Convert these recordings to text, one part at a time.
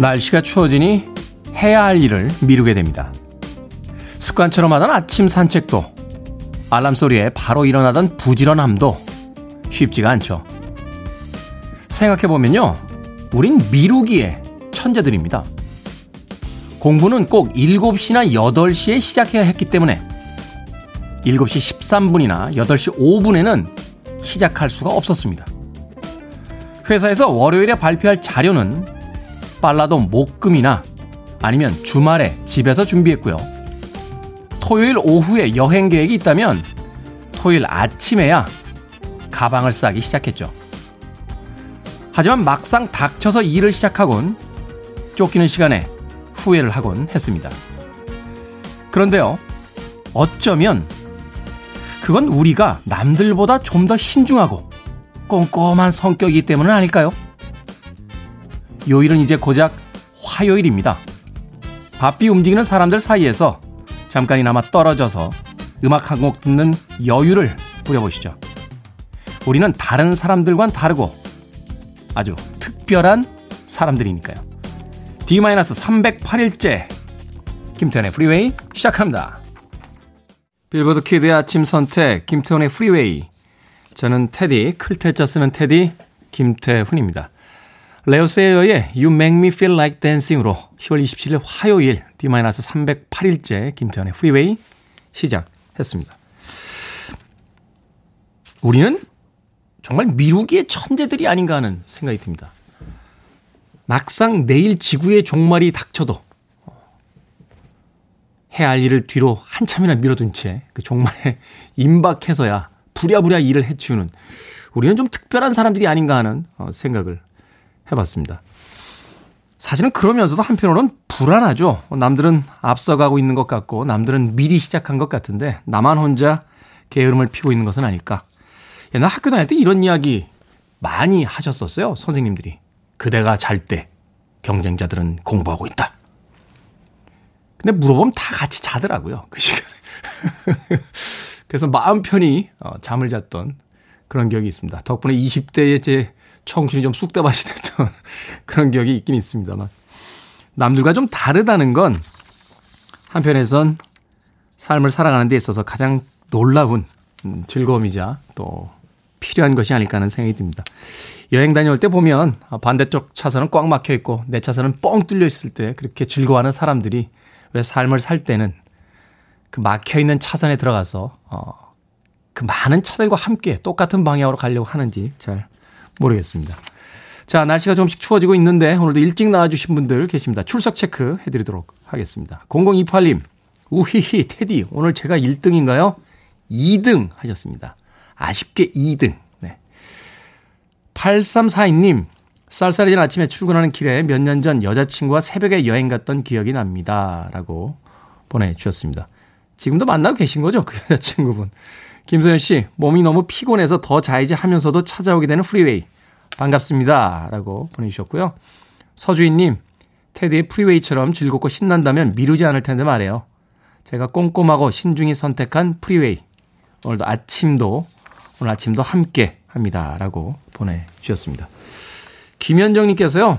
날씨가 추워지니 해야 할 일을 미루게 됩니다. 습관처럼 하던 아침 산책도 알람 소리에 바로 일어나던 부지런함도 쉽지가 않죠. 생각해보면요. 우린 미루기에 천재들입니다. 공부는 꼭 7시나 8시에 시작해야 했기 때문에 7시 13분이나 8시 5분에는 시작할 수가 없었습니다. 회사에서 월요일에 발표할 자료는 빨라도 목금이나 아니면 주말에 집에서 준비했고요. 토요일 오후에 여행 계획이 있다면 토요일 아침에야 가방을 싸기 시작했죠. 하지만 막상 닥쳐서 일을 시작하곤 쫓기는 시간에 후회를 하곤 했습니다. 그런데요, 어쩌면 그건 우리가 남들보다 좀 더 신중하고 꼼꼼한 성격이기 때문은 아닐까요? 요일은 이제 고작 화요일입니다. 바삐 움직이는 사람들 사이에서 잠깐이나마 떨어져서 음악 한 곡 듣는 여유를 부려보시죠. 우리는 다른 사람들과는 다르고 아주 특별한 사람들이니까요. D-308일째 김태훈의 프리웨이 시작합니다. 빌보드 키드의 아침 선택 김태훈의 프리웨이 저는 테디 클 태자 쓰는 테디 김태훈입니다. 리오 세이어의 You Make Me Feel Like Dancing으로 10월 27일 화요일 D-308일째 김태훈의 프리웨이 시작했습니다. 우리는 정말 미루기의 천재들이 아닌가 하는 생각이 듭니다. 막상 내일 지구의 종말이 닥쳐도 해야 할 일을 뒤로 한참이나 미뤄둔 채 그 종말에 임박해서야 부랴부랴 일을 해치우는 우리는 좀 특별한 사람들이 아닌가 하는 어, 생각을 해봤습니다. 사실은 그러면서도 한편으로는 불안하죠. 남들은 앞서가고 있는 것 같고 남들은 미리 시작한 것 같은데 나만 혼자 게으름을 피고 있는 것은 아닐까. 옛날 학교 다닐 때 이런 이야기 많이 하셨었어요. 선생님들이. 그대가 잘 때 경쟁자들은 공부하고 있다. 근데 물어보면 다 같이 자더라고요. 그 시간에. 그래서 마음 편히 어, 잠을 잤던 그런 기억이 있습니다. 덕분에 20대의 제 청춘이 좀 쑥대밭이 됐던 그런 기억이 있긴 있습니다만. 남들과 좀 다르다는 건 한편에선 삶을 살아가는 데 있어서 가장 놀라운 음, 즐거움이자 또 필요한 것이 아닐까 하는 생각이 듭니다. 여행 다녀올 때 보면 반대쪽 차선은 꽉 막혀 있고 내 차선은 뻥 뚫려 있을 때 그렇게 즐거워하는 사람들이 왜 삶을 살 때는 그 막혀 있는 차선에 들어가서 어, 그 많은 차들과 함께 똑같은 방향으로 가려고 하는지 잘 모르겠습니다. 자, 날씨가 조금씩 추워지고 있는데 오늘도 일찍 나와주신 분들 계십니다. 출석 체크 해드리도록 하겠습니다. 0028님, 우히히, 테디, 오늘 제가 1등인가요? 2등 하셨습니다. 아쉽게 2등. 네. 8342님, 쌀쌀해진 아침에 출근하는 길에 몇 년 전 여자친구와 새벽에 여행 갔던 기억이 납니다. 라고 보내주셨습니다. 지금도 만나고 계신 거죠? 그 여자친구분. 김소연 씨, 몸이 너무 피곤해서 더 자이지 하면서도 찾아오게 되는 프리웨이. 반갑습니다. 라고 보내주셨고요. 서주인님, 테디의 프리웨이처럼 즐겁고 신난다면 미루지 않을 텐데 말이에요. 제가 꼼꼼하고 신중히 선택한 프리웨이. 오늘도 아침도, 오늘 아침도 함께 합니다. 라고 보내주셨습니다. 김현정님께서요.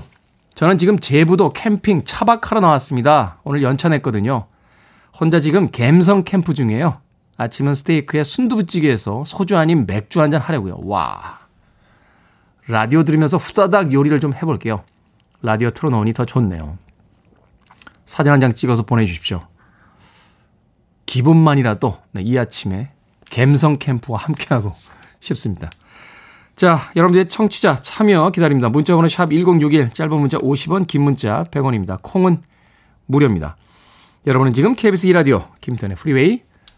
저는 지금 제부도 캠핑 차박하러 나왔습니다. 오늘 연차 냈거든요. 혼자 지금 갬성 캠프 중이에요. 아침은 스테이크에 순두부찌개에서 소주 아닌 맥주 한 잔 하려고요. 와. 라디오 들으면서 후다닥 요리를 좀 해볼게요. 라디오 틀어놓으니 더 좋네요. 사진 한 장 찍어서 보내주십시오. 기분만이라도 네, 이 아침에 갬성 캠프와 함께하고 싶습니다. 자, 여러분들의 청취자 참여 기다립니다. 문자번호 샵 1061, 짧은 문자 50원, 긴 문자 100원입니다. 콩은 무료입니다. 여러분은 지금 KBS 2라디오 김태훈의 프리웨이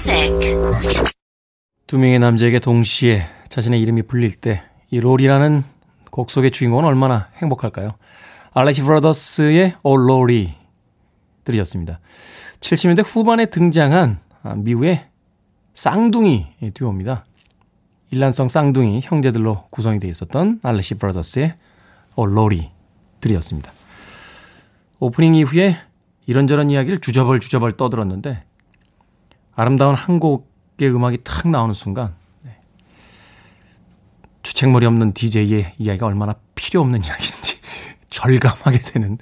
music. 두 명의 남자에게 동시에 자신의 이름이 불릴 때 이 롤이라는 곡 속의 주인공은 얼마나 행복할까요? 알레시 브라더스의 오 롤이 들으셨습니다. 70년대 후반에 등장한 미국의 쌍둥이 듀오입니다. 일란성 쌍둥이 형제들로 구성이 되어 있었던 알레시 브라더스의 오 롤이 들이었습니다. 오프닝 이후에 이런저런 이야기를 주저벌 주저벌 떠들었는데 아름다운 한 곡의 음악이 탁 나오는 순간 네. 주책머리 없는 DJ의 이야기가 얼마나 필요 없는 이야기인지 절감하게 되는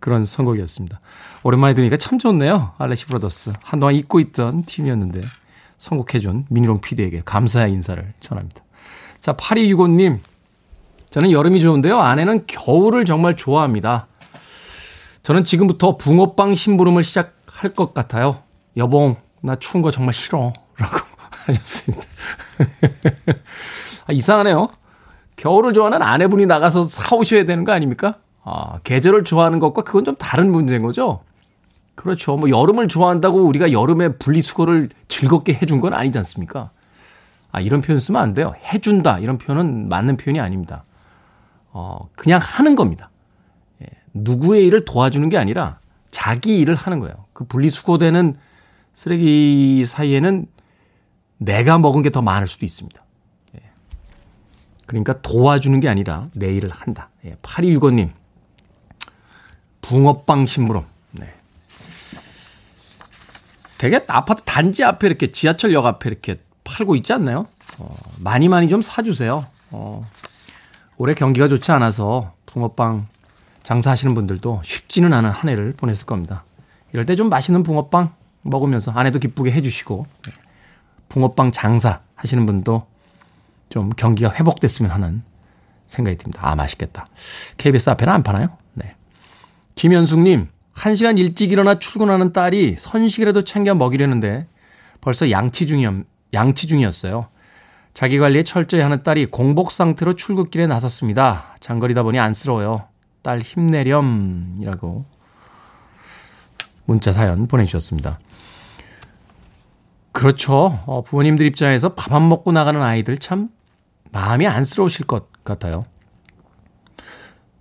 그런 선곡이었습니다. 오랜만에 들으니까 참 좋네요. 알레시 브라더스. 한동안 잊고 있던 팀이었는데 선곡해준 미니롱 PD에게 감사의 인사를 전합니다. 자, 8265님. 저는 여름이 좋은데요. 아내는 겨울을 정말 좋아합니다. 저는 지금부터 붕어빵 심부름을 시작할 것 같아요. 여봉, 나 추운 거 정말 싫어. 라고 하셨습니다. 아, 이상하네요. 겨울을 좋아하는 아내분이 나가서 사오셔야 되는 거 아닙니까? 아, 계절을 좋아하는 것과 그건 좀 다른 문제인 거죠? 그렇죠. 뭐 여름을 좋아한다고 우리가 여름에 분리수거를 즐겁게 해준 건 아니지 않습니까? 아, 이런 표현 쓰면 안 돼요. 해준다. 이런 표현은 맞는 표현이 아닙니다. 어, 그냥 하는 겁니다. 누구의 일을 도와주는 게 아니라 자기 일을 하는 거예요. 그 분리수거되는 쓰레기 사이에는 내가 먹은 게 더 많을 수도 있습니다. 예. 그러니까 도와주는 게 아니라 내 일을 한다. 8265님. 예. 붕어빵 심부름. 네. 되게 아파트 단지 앞에 이렇게 지하철역 앞에 이렇게 팔고 있지 않나요? 어, 많이 많이 좀 사주세요. 어, 올해 경기가 좋지 않아서 붕어빵 장사하시는 분들도 쉽지는 않은 한 해를 보냈을 겁니다. 이럴 때 좀 맛있는 붕어빵 먹으면서 아내도 기쁘게 해주시고 네. 붕어빵 장사 하시는 분도 좀 경기가 회복됐으면 하는 생각이 듭니다. 아 맛있겠다. KBS 앞에는 안 파나요? 네. 김현숙님 1시간 일찍 일어나 출근하는 딸이 선식이라도 챙겨 먹이려는데 벌써 양치 중이 양치 중이었어요. 자기 관리에 철저히 하는 딸이 공복 상태로 출근길에 나섰습니다. 장거리다 보니 안쓰러워요. 딸 힘내렴이라고 문자 사연 보내주셨습니다. 그렇죠. 어, 부모님들 입장에서 밥 안 먹고 나가는 아이들 참 마음이 안쓰러우실 것 같아요.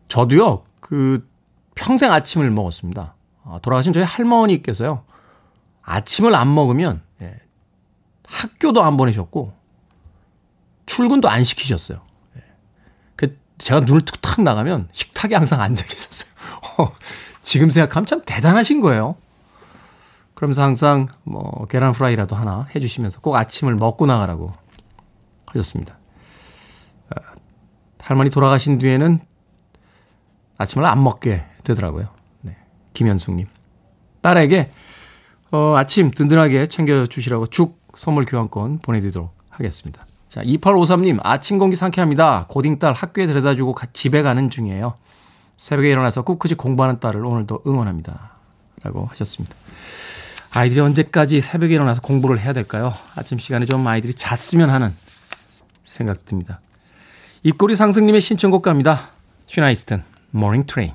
저도요, 그, 평생 아침을 먹었습니다. 어, 돌아가신 저희 할머니께서요, 아침을 안 먹으면, 예, 학교도 안 보내셨고, 출근도 안 시키셨어요. 예. 그 제가 눈을 툭탁 나가면 식탁에 항상 앉아 계셨어요. 어, 지금 생각하면 참 대단하신 거예요. 그러면서 항상 뭐 계란 프라이라도 하나 해주시면서 꼭 아침을 먹고 나가라고 하셨습니다. 아, 할머니 돌아가신 뒤에는 아침을 안 먹게 되더라고요. 네. 김현숙님. 딸에게 어, 아침 든든하게 챙겨주시라고 죽 선물 교환권 보내드리도록 하겠습니다. 자, 2853님, 아침 공기 상쾌합니다. 고딩딸 학교에 데려다주고 집에 가는 중이에요. 새벽에 일어나서 꿋꿋이 공부하는 딸을 오늘도 응원합니다. 라고 하셨습니다. 아이들이 언제까지 새벽에 일어나서 공부를 해야 될까요? 아침 시간에 좀 아이들이 잤으면 하는 생각 듭니다. 입꼬리 상승님의 신청곡 갑니다. 시나 이스턴, Morning Train.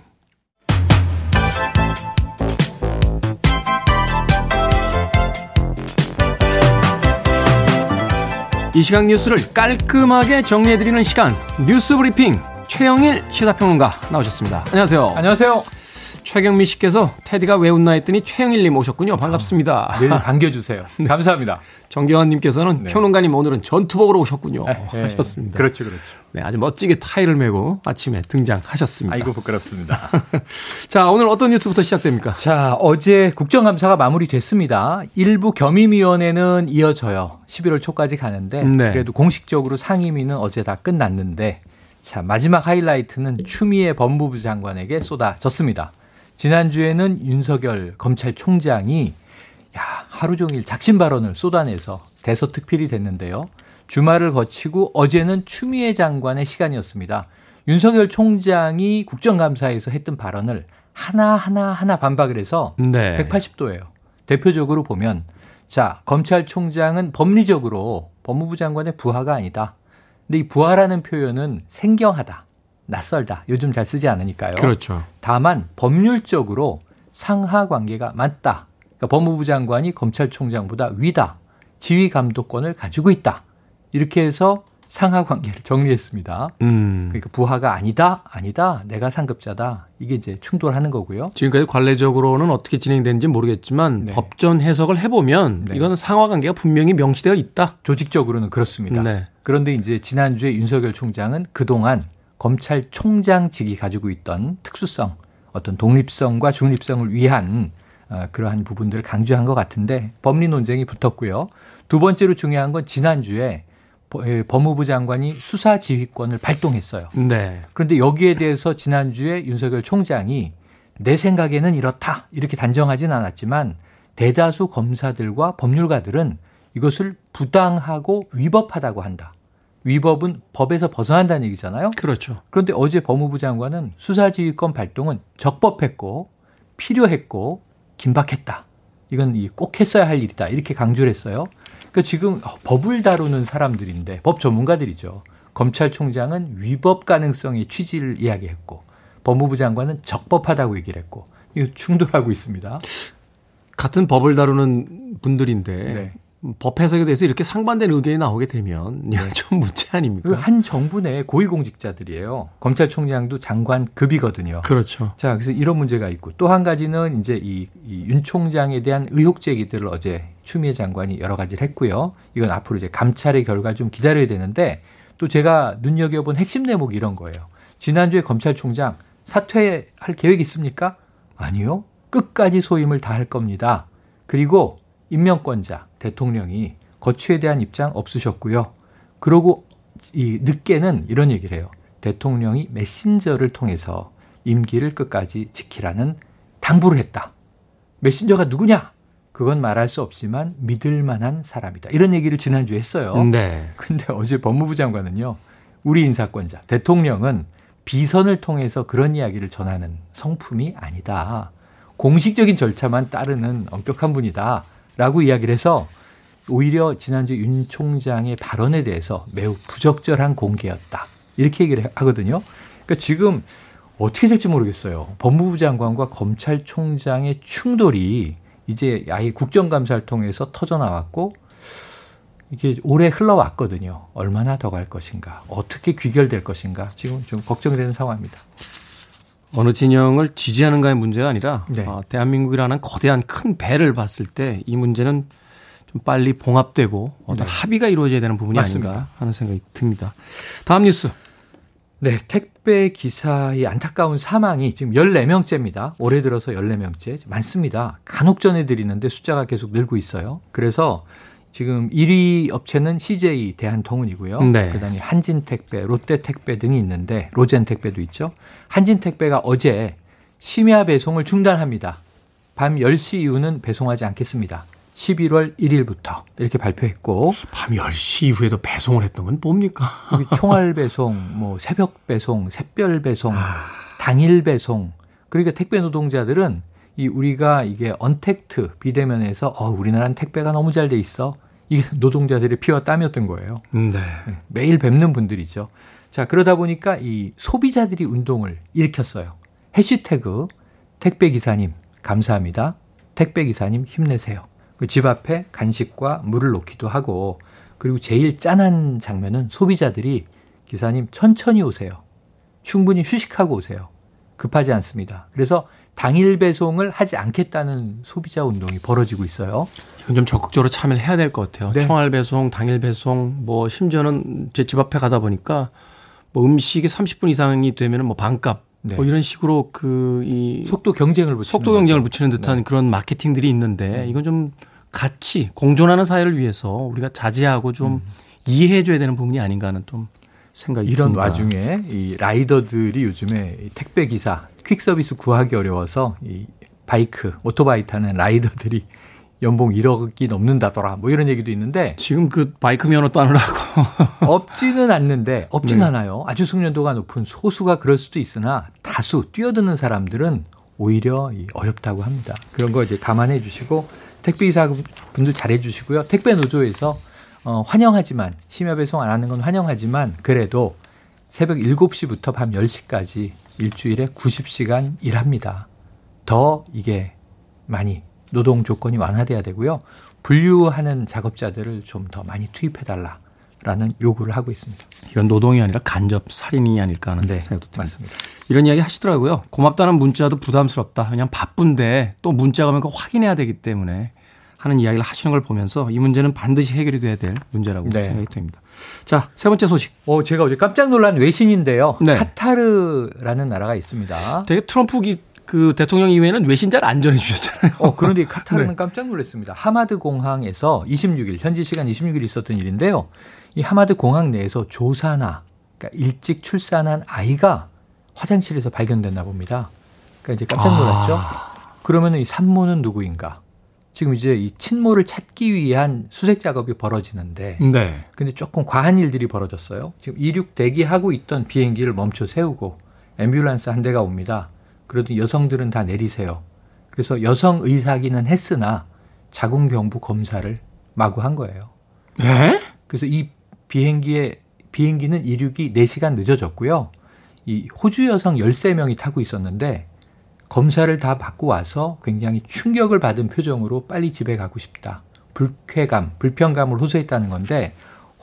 이 시각 뉴스를 깔끔하게 정리해드리는 시간 뉴스 브리핑 최영일 시사평론가 나오셨습니다. 안녕하세요. 안녕하세요. 최경미 씨께서 테디가 왜 웃나 했더니 최영일님 오셨군요. 반갑습니다. 아, 늘 반겨주세요. 감사합니다. 정경환님께서는 네. 평론가님 오늘은 전투복으로 오셨군요. 네, 네. 하셨습니다. 그렇죠, 그렇죠. 네, 아주 멋지게 타이를 메고 아침에 등장하셨습니다. 아이고 부끄럽습니다. 자, 오늘 어떤 뉴스부터 시작됩니까? 자, 어제 국정감사가 마무리됐습니다. 일부 겸임위원회는 이어져요. 11월 초까지 가는데 네. 그래도 공식적으로 상임위는 어제 다 끝났는데 자, 마지막 하이라이트는 추미애 법무부 장관에게 쏟아졌습니다. 지난주에는 윤석열 검찰총장이 야, 하루 종일 작심 발언을 쏟아내서 대서특필이 됐는데요. 주말을 거치고 어제는 추미애 장관의 시간이었습니다. 윤석열 총장이 국정감사에서 했던 발언을 하나하나 하나 반박을 해서 네. 180도예요. 대표적으로 보면 자, 검찰총장은 법리적으로 법무부 장관의 부하가 아니다. 근데 이 부하라는 표현은 생경하다. 낯설다. 요즘 잘 쓰지 않으니까요. 그렇죠. 다만 법률적으로 상하 관계가 맞다. 그러니까 법무부 장관이 검찰총장보다 위다. 지휘 감독권을 가지고 있다. 이렇게 해서 상하 관계를 정리했습니다. 음. 그러니까 부하가 아니다, 아니다, 내가 상급자다. 이게 이제 충돌하는 거고요. 지금까지 관례적으로는 어떻게 진행되는지 모르겠지만 네. 법전 해석을 해보면 네. 이거는 상하 관계가 분명히 명시되어 있다. 조직적으로는 그렇습니다. 네. 그런데 이제 지난주에 윤석열 총장은 그동안 검찰총장직이 가지고 있던 특수성, 어떤 독립성과 중립성을 위한 어, 그러한 부분들을 강조한 것 같은데 법리 논쟁이 붙었고요. 두 번째로 중요한 건 지난주에 예, 법무부 장관이 수사 지휘권을 발동했어요. 네. 그런데 여기에 대해서 지난주에 윤석열 총장이 내 생각에는 이렇다 이렇게 단정하진 않았지만 대다수 검사들과 법률가들은 이것을 부당하고 위법하다고 한다. 위법은 법에서 벗어난다는 얘기잖아요. 그렇죠. 그런데 어제 법무부 장관은 수사지휘권 발동은 적법했고 필요했고 긴박했다. 이건 꼭 했어야 할 일이다. 이렇게 강조를 했어요. 그러니까 지금 법을 다루는 사람들인데 법 전문가들이죠. 검찰총장은 위법 가능성의 취지를 이야기했고 법무부 장관은 적법하다고 얘기를 했고 이거 충돌하고 있습니다. 같은 법을 다루는 분들인데 네. 법 해석에 대해서 이렇게 상반된 의견이 나오게 되면 네. 좀 문제 아닙니까? 그 한 정부 내 고위공직자들이에요. 검찰총장도 장관급이거든요. 그렇죠. 자, 그래서 이런 문제가 있고 또 한 가지는 이제 이윤 총장에 대한 의혹 제기들을 어제 추미애 장관이 여러 가지를 했고요. 이건 앞으로 이제 감찰의 결과 좀 기다려야 되는데 또 제가 눈여겨본 핵심 대목이 이런 거예요. 지난주에 검찰총장 사퇴할 계획 있습니까? 아니요. 끝까지 소임을 다할 겁니다. 그리고 임명권자 대통령이 거취에 대한 입장 없으셨고요. 그러고 이 늦게는 이런 얘기를 해요. 대통령이 메신저를 통해서 임기를 끝까지 지키라는 당부를 했다. 메신저가 누구냐? 그건 말할 수 없지만 믿을 만한 사람이다. 이런 얘기를 지난주에 했어요. 네. 근데 어제 법무부 장관은요. 우리 인사권자 대통령은 비선을 통해서 그런 이야기를 전하는 성품이 아니다. 공식적인 절차만 따르는 엄격한 분이다. 라고 이야기를 해서 오히려 지난주 윤 총장의 발언에 대해서 매우 부적절한 공개였다. 이렇게 얘기를 하거든요. 그러니까 지금 어떻게 될지 모르겠어요. 법무부 장관과 검찰총장의 충돌이 이제 아예 국정감사를 통해서 터져나왔고 이게 오래 흘러왔거든요. 얼마나 더 갈 것인가, 어떻게 귀결될 것인가 지금 좀 걱정되는 상황입니다. 어느 진영을 지지하는가의 문제가 아니라 네. 어, 대한민국이라는 거대한 큰 배를 봤을 때 이 문제는 좀 빨리 봉합되고 어떤 네. 합의가 이루어져야 되는 부분이 맞습니다. 아닌가 하는 생각이 듭니다. 다음 뉴스. 네, 택배 기사의 안타까운 사망이 지금 14명째입니다. 올해 들어서 14명째 많습니다. 간혹 전해드리는데 숫자가 계속 늘고 있어요. 그래서 지금 1위 업체는 CJ 대한통운이고요. 네. 그다음에 한진택배, 롯데택배 등이 있는데 로젠택배도 있죠. 한진택배가 어제 심야 배송을 중단합니다. 밤 10시 이후는 배송하지 않겠습니다. 11월 1일부터 이렇게 발표했고 밤 10시 이후에도 배송을 했던 건 뭡니까? 총알 배송, 뭐 새벽 배송, 샛별 배송, 아... 당일 배송. 그러니까 택배 노동자들은 이 우리가 이게 언택트 비대면에서 어 우리나라는 택배가 너무 잘 돼 있어. 이게 노동자들의 피와 땀이었던 거예요. 네. 네. 매일 뵙는 분들이죠. 자, 그러다 보니까 이 소비자들이 운동을 일으켰어요. 해시태그 택배 기사님 감사합니다. 택배 기사님 힘내세요. 그 집 앞에 간식과 물을 놓기도 하고 그리고 제일 짠한 장면은 소비자들이 기사님 천천히 오세요. 충분히 휴식하고 오세요. 급하지 않습니다. 그래서 당일 배송을 하지 않겠다는 소비자 운동이 벌어지고 있어요. 이건 좀 적극적으로 참여를 해야 될 것 같아요. 네. 총알 배송, 당일 배송, 뭐 심지어는 제 집 앞에 가다 보니까 뭐 음식이 30분 이상이 되면은 뭐 반값 네. 뭐 이런 식으로 그 이 속도 경쟁을 붙이는 속도 경쟁을 거죠. 붙이는 듯한 네. 그런 마케팅들이 있는데 네. 이건 좀 같이 공존하는 사회를 위해서 우리가 자제하고 좀 음. 이해해 줘야 되는 부분이 아닌가 하는 좀 생각이 이런 듭니다. 와중에 이 라이더들이 요즘에 택배 기사 퀵 서비스 구하기 어려워서 이 바이크, 오토바이 타는 라이더들이 연봉 1억이 넘는다더라. 뭐 이런 얘기도 있는데 지금 그 바이크 면허 따느라고 없지는 않는데 없진 네. 않아요. 아주 숙련도가 높은 소수가 그럴 수도 있으나 다수 뛰어드는 사람들은 오히려 어렵다고 합니다. 그런 거 이제 감안해 주시고 택배기사 분들 잘해 주시고요. 택배 노조에서 어, 환영하지만 심야 배송 안 하는 건 환영하지만 그래도 새벽 7시부터 밤 10시까지 일주일에 90시간 일합니다. 더 이게 많이 노동 조건이 완화돼야 되고요. 분류하는 작업자들을 좀 더 많이 투입해달라. 라는 요구를 하고 있습니다. 이건 노동이 아니라 간접 살인이 아닐까 하는 네, 생각도 듭니다. 맞습니다. 이런 이야기 하시더라고요. 고맙다는 문자도 부담스럽다. 그냥 바쁜데 또 문자가 오면 확인해야 되기 때문에 하는 이야기를 하시는 걸 보면서 이 문제는 반드시 해결이 돼야 될 문제라고 네. 생각이 됩니다. 자, 세 번째 소식. 어, 제가 어제 깜짝 놀란 외신인데요. 네. 카타르라는 나라가 있습니다. 되게 트럼프 기, 그 대통령 이후에는 외신자를 안 전해 주셨잖아요. 어, 그런데 카타르는 네. 깜짝 놀랐습니다. 하마드 공항에서 26일 현지 시간 26일 있었던 일인데요. 이 하마드 공항 내에서 조사나 그러니까 일찍 출산한 아이가 화장실에서 발견됐나 봅니다. 그러니까 이제 깜짝 놀랐죠. 아. 그러면 이 산모는 누구인가? 지금 이제 이 친모를 찾기 위한 수색 작업이 벌어지는데, 네. 근데 조금 과한 일들이 벌어졌어요. 지금 이륙 대기하고 있던 비행기를 멈춰 세우고 앰뷸런스 한 대가 옵니다. 그래도 여성들은 다 내리세요. 그래서 여성 의사기는 했으나 자궁경부 검사를 마구 한 거예요. 네? 그래서 이 비행기의 비행기는 이륙이 4시간 늦어졌고요. 이 호주 여성 13명이 타고 있었는데 검사를 다 받고 와서 굉장히 충격을 받은 표정으로 빨리 집에 가고 싶다. 불쾌감, 불편감을 호소했다는 건데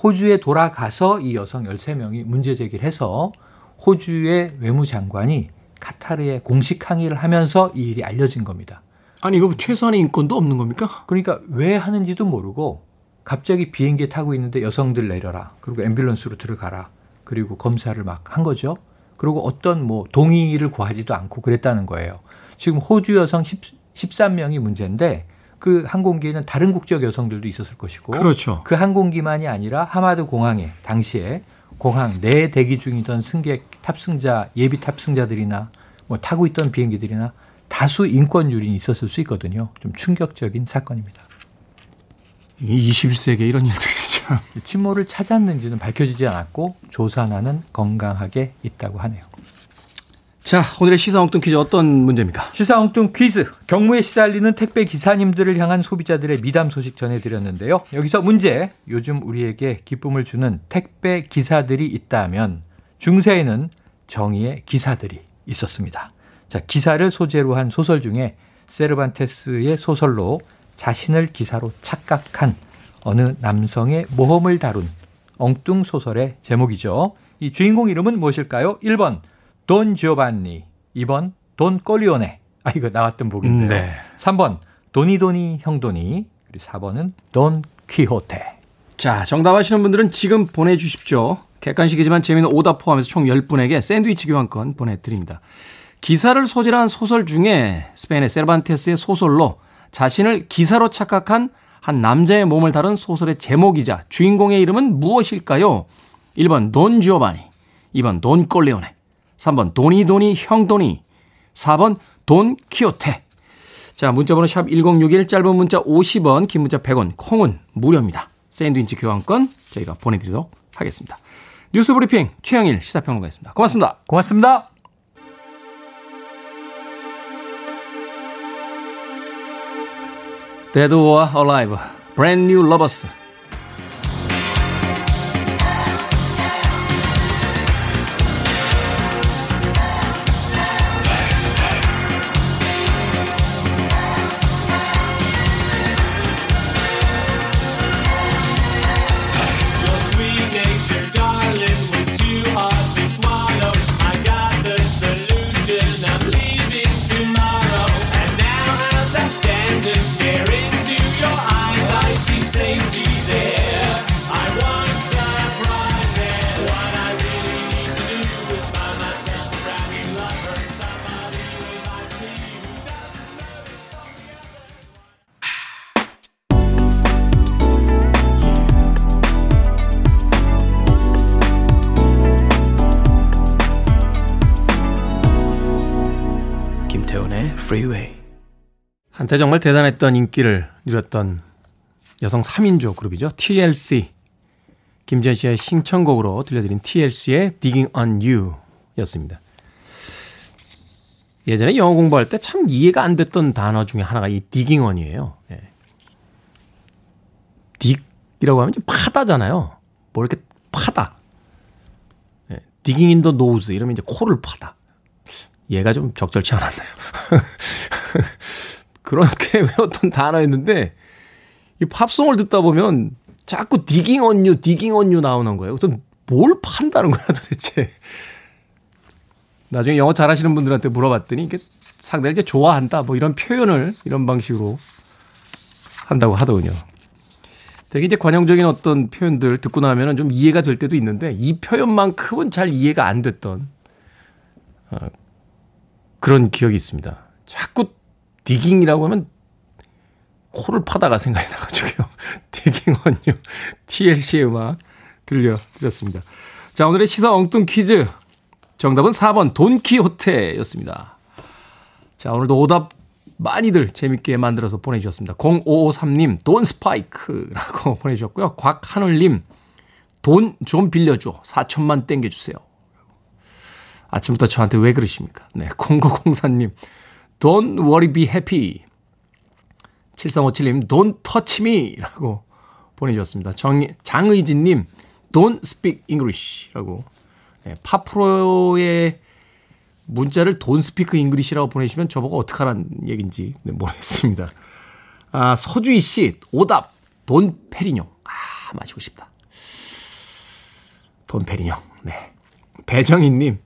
호주에 돌아가서 이 여성 13명이 문제 제기를 해서 호주의 외무장관이 카타르에 공식 항의를 하면서 이 일이 알려진 겁니다. 아니 이거 최소한의 인권도 없는 겁니까? 그러니까 왜 하는지도 모르고 갑자기 비행기에 타고 있는데 여성들 내려라. 그리고 앰뷸런스로 들어가라. 그리고 검사를 막 한 거죠. 그리고 어떤 뭐 동의를 구하지도 않고 그랬다는 거예요. 지금 호주 여성 10, 13명이 문제인데 그 항공기에는 다른 국적 여성들도 있었을 것이고 그렇죠. 그 항공기만이 아니라 하마드 공항에 당시에 공항 내 대기 중이던 승객 탑승자 예비 탑승자들이나 뭐 타고 있던 비행기들이나 다수 인권 유린이 있었을 수 있거든요. 좀 충격적인 사건입니다. 21세기에 이런 일들이 참. 침몰을 찾았는지는 밝혀지지 않았고 조사나는 건강하게 있다고 하네요. 자, 오늘의 시사 엉뚱 퀴즈 어떤 문제입니까? 시사 엉뚱 퀴즈. 경무에 시달리는 택배 기사님들을 향한 소비자들의 미담 소식 전해드렸는데요. 여기서 문제. 요즘 우리에게 기쁨을 주는 택배 기사들이 있다면 중세에는 정의의 기사들이 있었습니다. 자, 기사를 소재로 한 소설 중에 세르반테스의 소설로 자신을 기사로 착각한 어느 남성의 모험을 다룬 엉뚱 소설의 제목이죠. 이 주인공 이름은 무엇일까요? 1번 돈 지오반니, 2번 돈 꼴리오네. 아 이거 나왔던 곡인데요. 네. 3번 도니도니 형도니, 그리고 4번은 돈 키호테. 자, 정답 하시는 분들은 지금 보내 주십시오. 객관식이지만 재미있는 오답 포함해서 총 10분에게 샌드위치 교환권 보내 드립니다. 기사를 소재한 소설 중에 스페인의 세르반테스의 소설로 자신을 기사로 착각한 한 남자의 몸을 다룬 소설의 제목이자 주인공의 이름은 무엇일까요? 1번 돈 지오바니, 2번 돈 꼴레오네, 3번 도니도니 형도니, 4번 돈 키오테. 자, 문자번호 샵 1061, 짧은 문자 50원, 긴 문자 100원, 콩은 무료입니다. 샌드위치 교환권 저희가 보내드리도록 하겠습니다. 뉴스 브리핑 최영일 시사평론가였습니다. 고맙습니다. 고맙습니다. Dead or Alive, Brand New Lovers. 한때 정말 대단했던 인기를 누렸던 여성 3인조 그룹이죠. TLC. 김지현 씨의 신청곡으로 들려드린 TLC의 Digging on You 였습니다. 예전에 영어 공부할 때 참 이해가 안 됐던 단어 중에 하나가 이 digging on이에요. 예. dig이라고 하면 파다잖아요. 뭐 이렇게 파다. 예. digging in the nose 이러면 이제 코를 파다. 얘가 좀 적절치 않았나요? 그렇게 외웠던 단어였는데 이 팝송을 듣다 보면 자꾸 디깅 언유, 디깅 언유 나오는 거예요. 그럼 뭘 판다는 거야 도대체. 나중에 영어 잘하시는 분들한테 물어봤더니 이게 상대를 이제 좋아한다 뭐 이런 표현을 이런 방식으로 한다고 하더군요. 되게 이제 관용적인 어떤 표현들 듣고 나면은 좀 이해가 될 때도 있는데 이 표현만큼은 잘 이해가 안 됐던 어, 그런 기억이 있습니다. 자꾸 디깅이라고 하면 코를 파다가 생각이 나가지고요. 디깅 언유 TLC의 음악 들려드렸습니다. 자 오늘의 시사 엉뚱 퀴즈 정답은 4번 돈키호테였습니다. 자 오늘도 오답 많이들 재밌게 만들어서 보내주셨습니다. 0553님, 돈 스파이크라고 보내주셨고요. 곽하늘님, 돈 좀 빌려줘. 4천만 땡겨주세요. 아침부터 저한테 왜 그러십니까? 네. 0904님, Don't worry, be happy. 7357님, Don't touch me. 라고 보내주셨습니다. 정, 장의진님, Don't speak English. 라고. 네, 팝으로의 문자를 Don't speak English라고 보내시면 저보고 어떡하란 얘기인지 네, 모르겠습니다. 아, 서주희 씨, 오답, 돈 페리뇽. 아, 마시고 싶다. 돈 페리뇽. 네. 배정희님,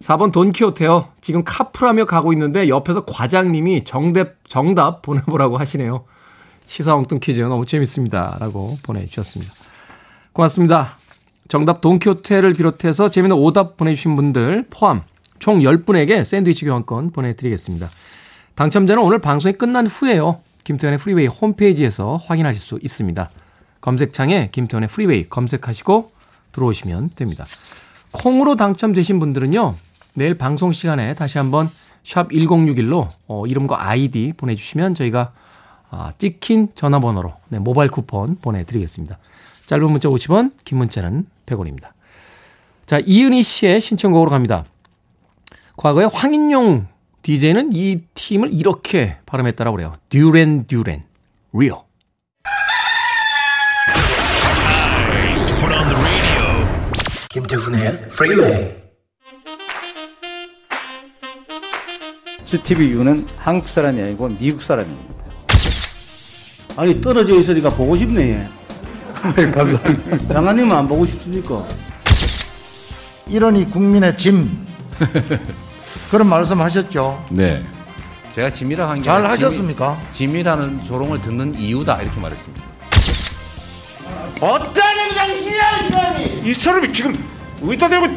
4번 돈키호테요. 지금 카풀하며 가고 있는데 옆에서 과장님이 정답, 정답 보내보라고 하시네요. 시사 엉뚱 퀴즈 너무 재밌습니다. 라고 보내주셨습니다. 고맙습니다. 정답 돈키호테를 비롯해서 재미있는 오답 보내주신 분들 포함 총 10분에게 샌드위치 교환권 보내드리겠습니다. 당첨자는 오늘 방송이 끝난 후에요. 김태훈의 프리웨이 홈페이지에서 확인하실 수 있습니다. 검색창에 김태훈의 프리웨이 검색하시고 들어오시면 됩니다. 콩으로 당첨되신 분들은요. 내일 방송 시간에 다시 한번 샵 1061로 어, 이름과 아이디 보내주시면 저희가 아, 찍힌 전화번호로 네, 모바일 쿠폰 보내드리겠습니다. 짧은 문자 50원, 긴 문자는 100원입니다. 자, 이은희 씨의 신청곡으로 갑니다. 과거에 황인용 DJ는 이 팀을 이렇게 발음했다라고 그래요. 듀란 듀란 Rio. 김태훈의 프리웨이 스티브 유는 한국 사람이 아니고 미국 사람입니다. 아니 떨어져 있으니까 보고 싶네. 감사합니다. 장관님은 안 보고 싶습니까? 이러니 국민의 짐 그런 말씀하셨죠. 네. 제가 짐이라 한게 잘 하셨습니까? 짐, 이라는 조롱을 듣는 이유다 이렇게 말했습니다. 어쩌는 당신이야 이 사람이 이 사람이 지금 의자 대고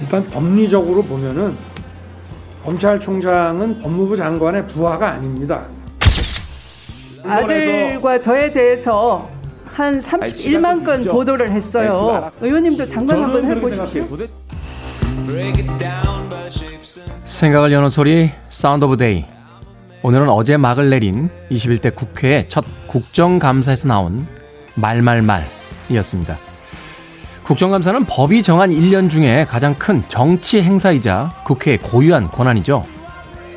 일단 법리적으로 보면은 검찰총장은 법무부 장관의 부하가 아닙니다. 아들과 저에 대해서 한 31만 건 보도를 했어요. 의원님도 장관 한번 해보십시오. 생각을 여는 소리 Sound of Day 오늘은 어제 막을 내린 21대 국회의 첫 국정감사에서 나온 말말말이었습니다. 국정감사는 법이 정한 1년 중에 가장 큰 정치 행사이자 국회의 고유한 권한이죠.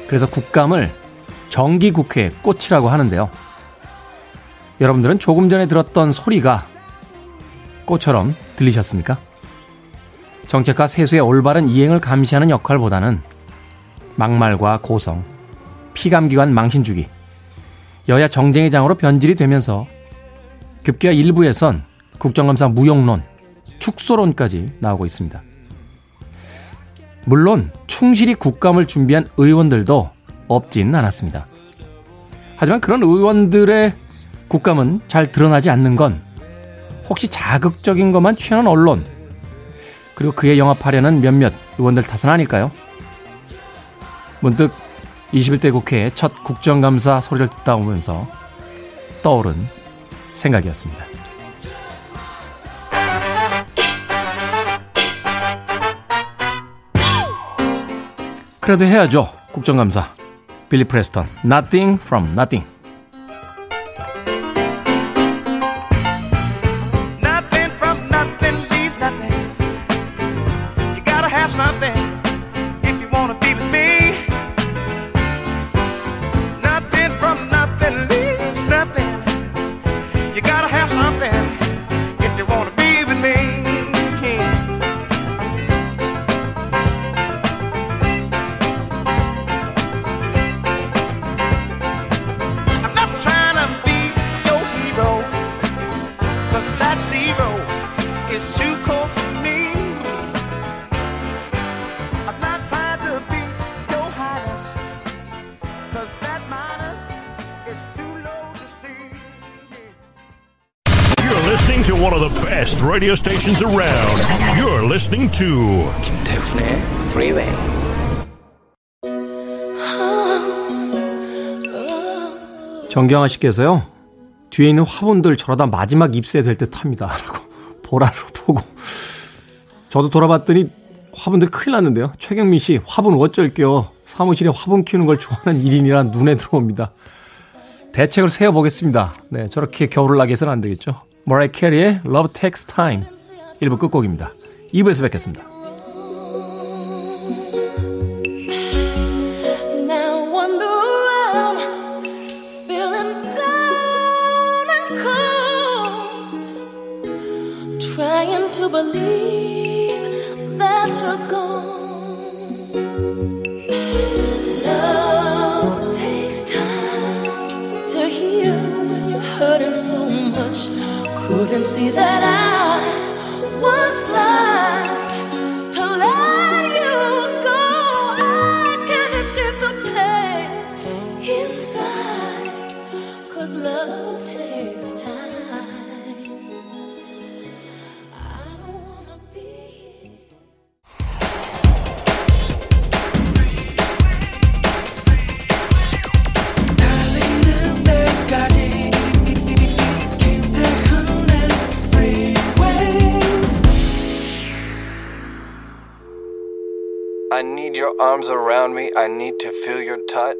그래서 국감을 정기 국회의 꽃이라고 하는데요. 여러분들은 조금 전에 들었던 소리가 꽃처럼 들리셨습니까? 정책과 세수의 올바른 이행을 감시하는 역할보다는 막말과 고성, 피감기관 망신주기, 여야 정쟁의 장으로 변질이 되면서 급기야 일부에선 국정감사 무용론, 축소론까지 나오고 있습니다. 물론 충실히 국감을 준비한 의원들도 없진 않았습니다. 하지만 그런 의원들의 국감은 잘 드러나지 않는 건 혹시 자극적인 것만 취하는 언론, 그리고 그에 영합하려는 몇몇 의원들 탓은 아닐까요? 문득 21대 국회의 첫 국정감사 소리를 듣다 오면서 떠오른 생각이었습니다. 그래도 해야죠. 국정감사. 빌리 프레스턴. Nothing from nothing. Radio stations around. You're listening to 김태훈의 Freeway. 정경아 씨께서요. 뒤에 있는 화분들 저러다 마지막 입수해야 될 듯합니다. 라고 보라로 보고 저도 돌아봤더니 화분들 큰일 났는데요. 최경민 씨 화분 어쩔게요. 사무실에 화분 키우는 걸 좋아하는 일인이라 눈에 들어옵니다. 대책을 세워보겠습니다. 네, 저렇게 겨울을 나게 해서는 안 되겠죠. 모라이 캐리의 Love Takes Time 1부 끝곡입니다. 2부에서 뵙겠습니다. to believe that you're gone. Love takes time to heal when you're hurting so much. Couldn't see that I was blind to let you go. I can't escape the pain inside. Cause love takes time. Arms around me. I need to feel your touch.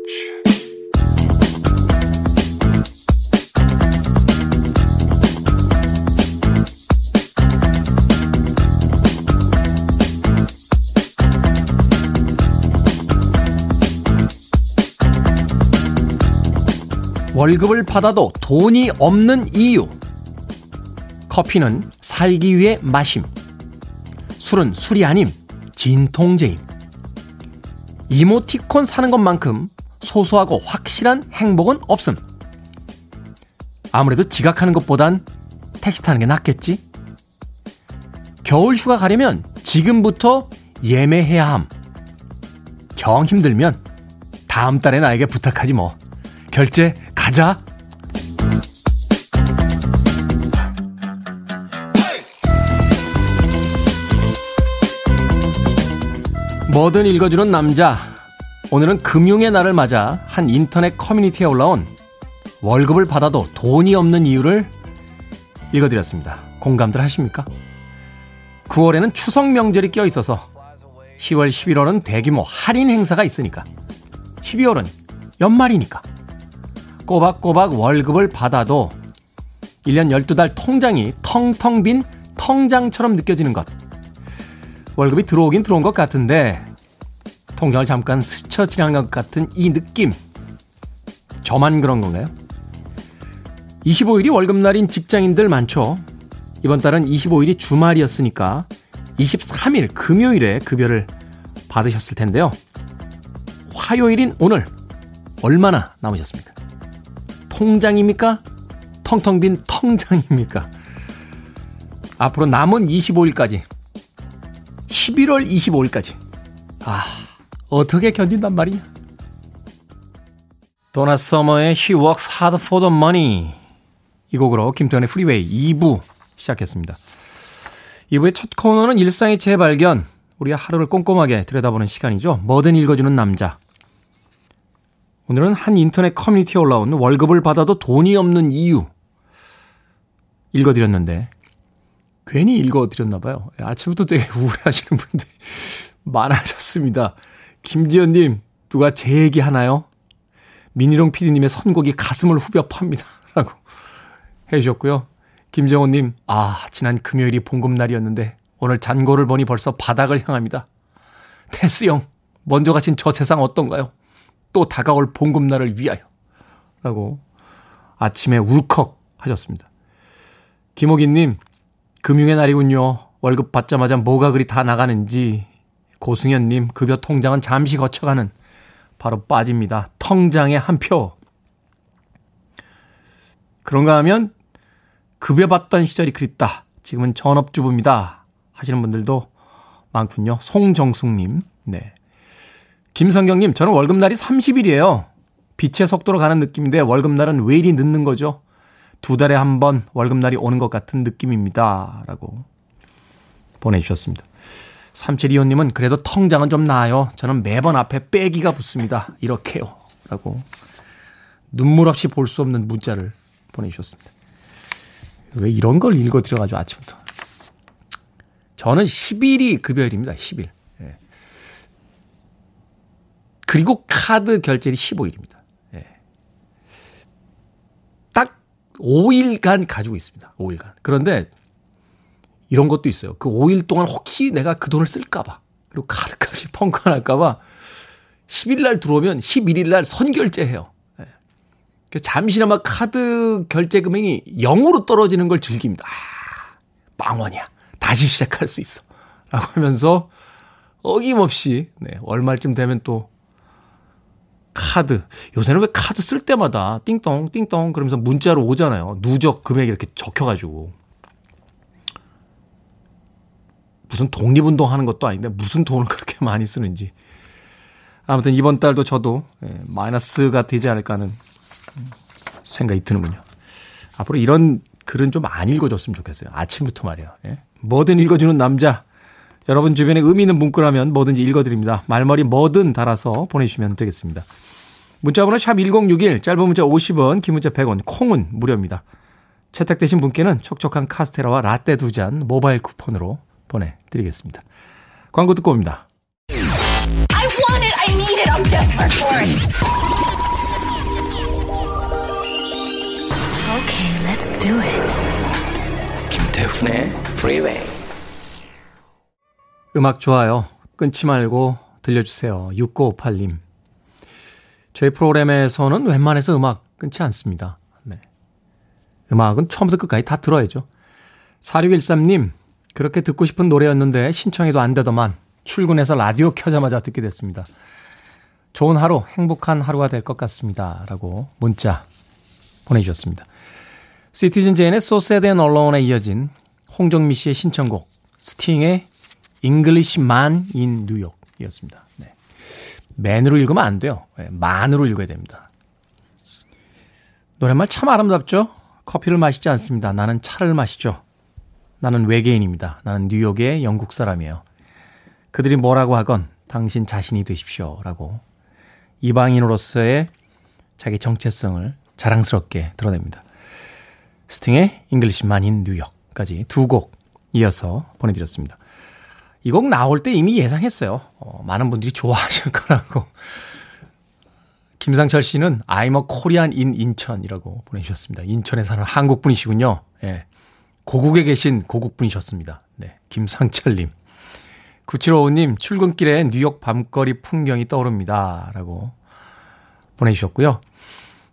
월급을 받아도 돈이 없는 이유. 커피는 살기 위해 마심. 술은 술이 아님 진통제임. 이모티콘 사는 것만큼 소소하고 확실한 행복은 없음. 아무래도 지각하는 것보단 택시 타는 게 낫겠지? 겨울 휴가 가려면 지금부터 예매해야 함. 정 힘들면 다음 달에 나에게 부탁하지 뭐. 결제 가자. 뭐든 읽어주는 남자. 오늘은 금융의 날을 맞아 한 인터넷 커뮤니티에 올라온 월급을 받아도 돈이 없는 이유를 읽어드렸습니다. 공감들 하십니까? 9월에는 추석 명절이 껴 있어서 10월, 11월은 대규모 할인 행사가 있으니까 12월은 연말이니까 꼬박꼬박 월급을 받아도 1년 12달 통장이 텅텅 빈 통장처럼 느껴지는 것. 월급이 들어오긴 들어온 것 같은데 통장을 잠깐 스쳐 지나간 것 같은 이 느낌. 저만 그런 건가요? 25일이 월급날인 직장인들 많죠. 이번 달은 25일이 주말이었으니까 23일 금요일에 급여를 받으셨을 텐데요. 화요일인 오늘 얼마나 남으셨습니까? 통장입니까? 텅텅 빈 통장입니까? 앞으로 남은 25일까지 11월 25일까지. 아, 어떻게 견딘단 말이냐? 도나 서머의 She Works Hard for the Money. 이 곡으로 김태훈의 프리웨이 2부 시작했습니다. 2부의 첫 코너는 일상의 재발견. 우리가 하루를 꼼꼼하게 들여다보는 시간이죠. 뭐든 읽어주는 남자. 오늘은 한 인터넷 커뮤니티에 올라온 월급을 받아도 돈이 없는 이유. 읽어드렸는데 괜히 읽어드렸나 봐요. 아침부터 되게 우울해하시는 분들이 많아졌습니다. 김지연님, 누가 제 얘기 하나요? 민희롱 PD님의 선곡이 가슴을 후벼 팝니다. 라고 해주셨고요. 김정호님, 아, 지난 금요일이 봉급날이었는데 오늘 잔고를 보니 벌써 바닥을 향합니다. 테스 형, 먼저 가신 저 세상 어떤가요? 또 다가올 봉급날을 위하여. 라고 아침에 울컥 하셨습니다. 김호기님, 금융의 날이군요. 월급 받자마자 뭐가 그리 다 나가는지. 고승현님, 급여 통장은 잠시 거쳐가는 바로 빠집니다. 통장에 한 표. 그런가 하면 급여 받던 시절이 그립다. 지금은 전업주부입니다. 하시는 분들도 많군요. 송정숙님, 네. 김성경님, 저는 월급날이 30일이에요. 빛의 속도로 가는 느낌인데 월급날은 왜 이리 늦는 거죠? 두 달에 한 번 월급날이 오는 것 같은 느낌입니다. 라고 보내주셨습니다. 3725님은 그래도 통장은 좀 나아요. 저는 매번 앞에 빼기가 붙습니다. 이렇게요. 라고 눈물 없이 볼 수 없는 문자를 보내주셨습니다. 왜 이런 걸 읽어드려가지고 아침부터. 저는 10일이 급여일입니다. 10일. 예. 그리고 카드 결제일이 15일입니다. 예. 딱 5일간 가지고 있습니다. 5일간. 그런데 이런 것도 있어요. 그 5일 동안 혹시 내가 그 돈을 쓸까봐. 그리고 카드값이 펑크 날까봐 10일 날 들어오면 11일 날 선결제해요. 그 잠시나마 카드 결제 금액이 0으로 떨어지는 걸 즐깁니다. 아, 빵원이야. 다시 시작할 수 있어. 라고 하면서 어김없이 네, 월말쯤 되면 또 카드. 요새는 왜 카드 쓸 때마다 띵동, 띵동 그러면서 문자로 오잖아요. 누적 금액이 이렇게 적혀가지고. 무슨 독립운동 하는 것도 아닌데 무슨 돈을 그렇게 많이 쓰는지. 아무튼 이번 달도 저도 예, 마이너스가 되지 않을까 하는 생각이 드는군요. 앞으로 이런 글은 좀 안 읽어줬으면 좋겠어요. 아침부터 말이에요. 예? 뭐든 읽어주는 남자. 여러분 주변에 의미 있는 문구라면 뭐든지 읽어드립니다. 말머리 뭐든 달아서 보내주시면 되겠습니다. 문자번호 샵 1061, 짧은 문자 50원, 긴 문자 100원, 콩은 무료입니다. 채택되신 분께는 촉촉한 카스테라와 라떼 두 잔 모바일 쿠폰으로 보내드리겠습니다. 광고 듣고 옵니다. I want it, I need it, I'm desperate for it. Okay, let's do it. 김태훈의 Freeway. 음악 좋아요. 끊지 말고 들려주세요. 6958님. 저희 프로그램에서는 웬만해서 음악 끊지 않습니다. 네. 음악은 처음부터 끝까지 다 들어야죠. 4613님, 그렇게 듣고 싶은 노래였는데 신청해도 안 되더만 출근해서 라디오 켜자마자 듣게 됐습니다. 좋은 하루, 행복한 하루가 될 것 같습니다. 라고 문자 보내주셨습니다. 시티즌 제인의 Sad and Alone에 이어진 홍정미 씨의 신청곡 스팅의 In New York이었습니다. 네. man으로 읽으면 안 돼요. 네, man으로 읽어야 됩니다. 노랫말 참 아름답죠? 커피를 마시지 않습니다. 나는 차를 마시죠. 나는 외계인입니다. 나는 뉴욕의 영국 사람이에요. 그들이 뭐라고 하건 당신 자신이 되십시오. 라고 이방인으로서의 자기 정체성을 자랑스럽게 드러냅니다. 스팅의 Englishman in New York까지 두 곡 이어서 보내드렸습니다. 이 곡 나올 때 이미 예상했어요. 어, 많은 분들이 좋아하실 거라고. 김상철 씨는 I'm a Korean in 인천이라고 보내주셨습니다. 인천에 사는 한국 분이시군요. 예. 고국에 계신 고국 분이셨습니다. 네. 김상철님. 9755님, 출근길에 뉴욕 밤거리 풍경이 떠오릅니다. 라고 보내주셨고요.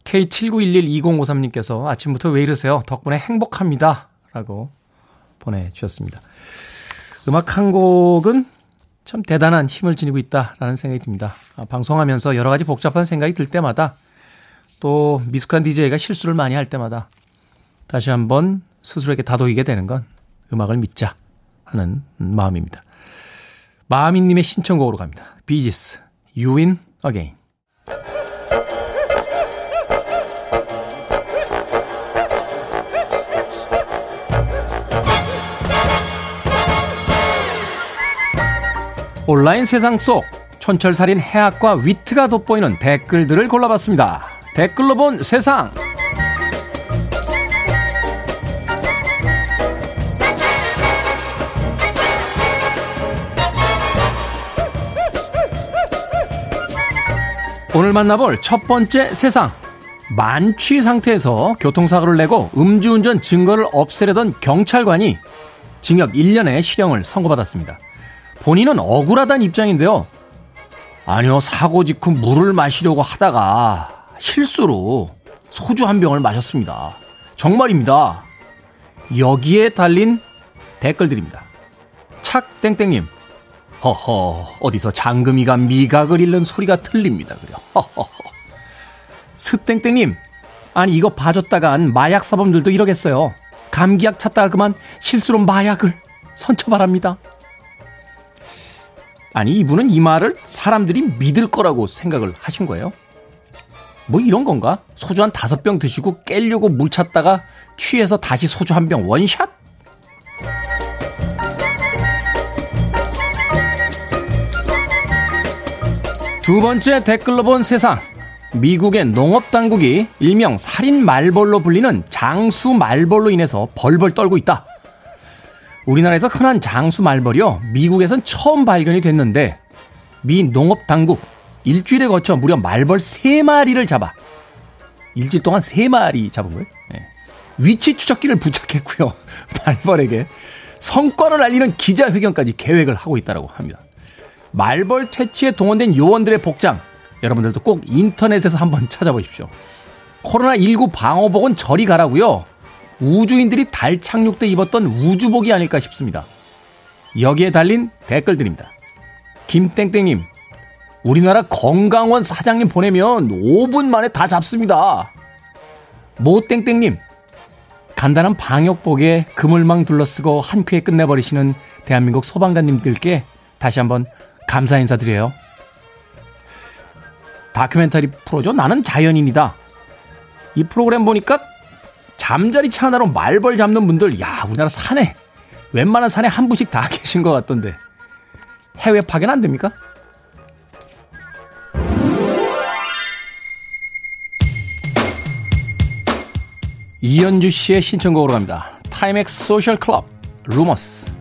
K79112053님께서 아침부터 왜 이러세요? 덕분에 행복합니다. 라고 보내주셨습니다. 음악 한 곡은 참 대단한 힘을 지니고 있다라는 생각이 듭니다. 아, 방송하면서 여러 가지 복잡한 생각이 들 때마다 또 미숙한 DJ가 실수를 많이 할 때마다 다시 한번 스스로에게 다독이게 되는 건 음악을 믿자 하는 마음입니다. 마미님의 신청곡으로 갑니다. 비지스, You Win Again. 온라인 세상 속 촌철살인 해학과 위트가 돋보이는 댓글들을 골라봤습니다. 댓글로 본 세상. 오늘 만나볼 첫 번째 세상. 만취 상태에서 교통사고를 내고 음주운전 증거를 없애려던 경찰관이 징역 1년의 실형을 선고받았습니다. 본인은 억울하다는 입장인데요. 아니요, 사고 직후 물을 마시려고 하다가 실수로 소주 한 병을 마셨습니다. 정말입니다. 여기에 달린 댓글들입니다. 착땡땡님, 허허, 어디서 장금이가 미각을 잃는 소리가 들립니다. 그래요. 허허허. 스땡땡님, 아니 이거 봐줬다간 마약 사범들도 이러겠어요. 감기약 찾다가 그만 실수로 마약을 선처바랍니다. 아니, 이분은 이 말을 사람들이 믿을 거라고 생각을 하신 거예요? 뭐 이런 건가? 소주 한 다섯 병 드시고 깰려고 물 찾다가 취해서 다시 소주 한 병 원샷? 두 번째 댓글로 본 세상. 미국의 농업 당국이 일명 살인 말벌로 불리는 장수 말벌로 인해서 벌벌 떨고 있다. 우리나라에서 흔한 장수 말벌이요. 미국에선 처음 발견이 됐는데 미 농업 당국 일주일에 거쳐 무려 말벌 3마리를 잡아 일주일 동안 3마리 잡은 거예요. 네. 위치 추적기를 부착했고요. 말벌에게 성과를 알리는 기자회견까지 계획을 하고 있다고 합니다. 말벌 퇴치에 동원된 요원들의 복장 여러분들도 꼭 인터넷에서 한번 찾아보십시오. 코로나19 방호복은 저리 가라고요. 우주인들이 달 착륙 때 입었던 우주복이 아닐까 싶습니다. 여기에 달린 댓글들입니다. 김땡땡님, 우리나라 건강원 사장님 보내면 5분 만에 다 잡습니다. 모땡땡님, 간단한 방역복에 그물망 둘러쓰고 한 큐에 끝내버리시는 대한민국 소방관님들께 다시 한번 감사 인사드려요. 다큐멘터리 프로죠. 나는 자연인이다. 이 프로그램 보니까 잠자리 차 하나로 말벌 잡는 분들, 야, 우리나라 산에, 웬만한 산에 한 분씩 다 계신 것 같던데. 해외 파견 안 됩니까? 이현주 씨의 신청곡으로 갑니다. Timex Social Club, Rumors.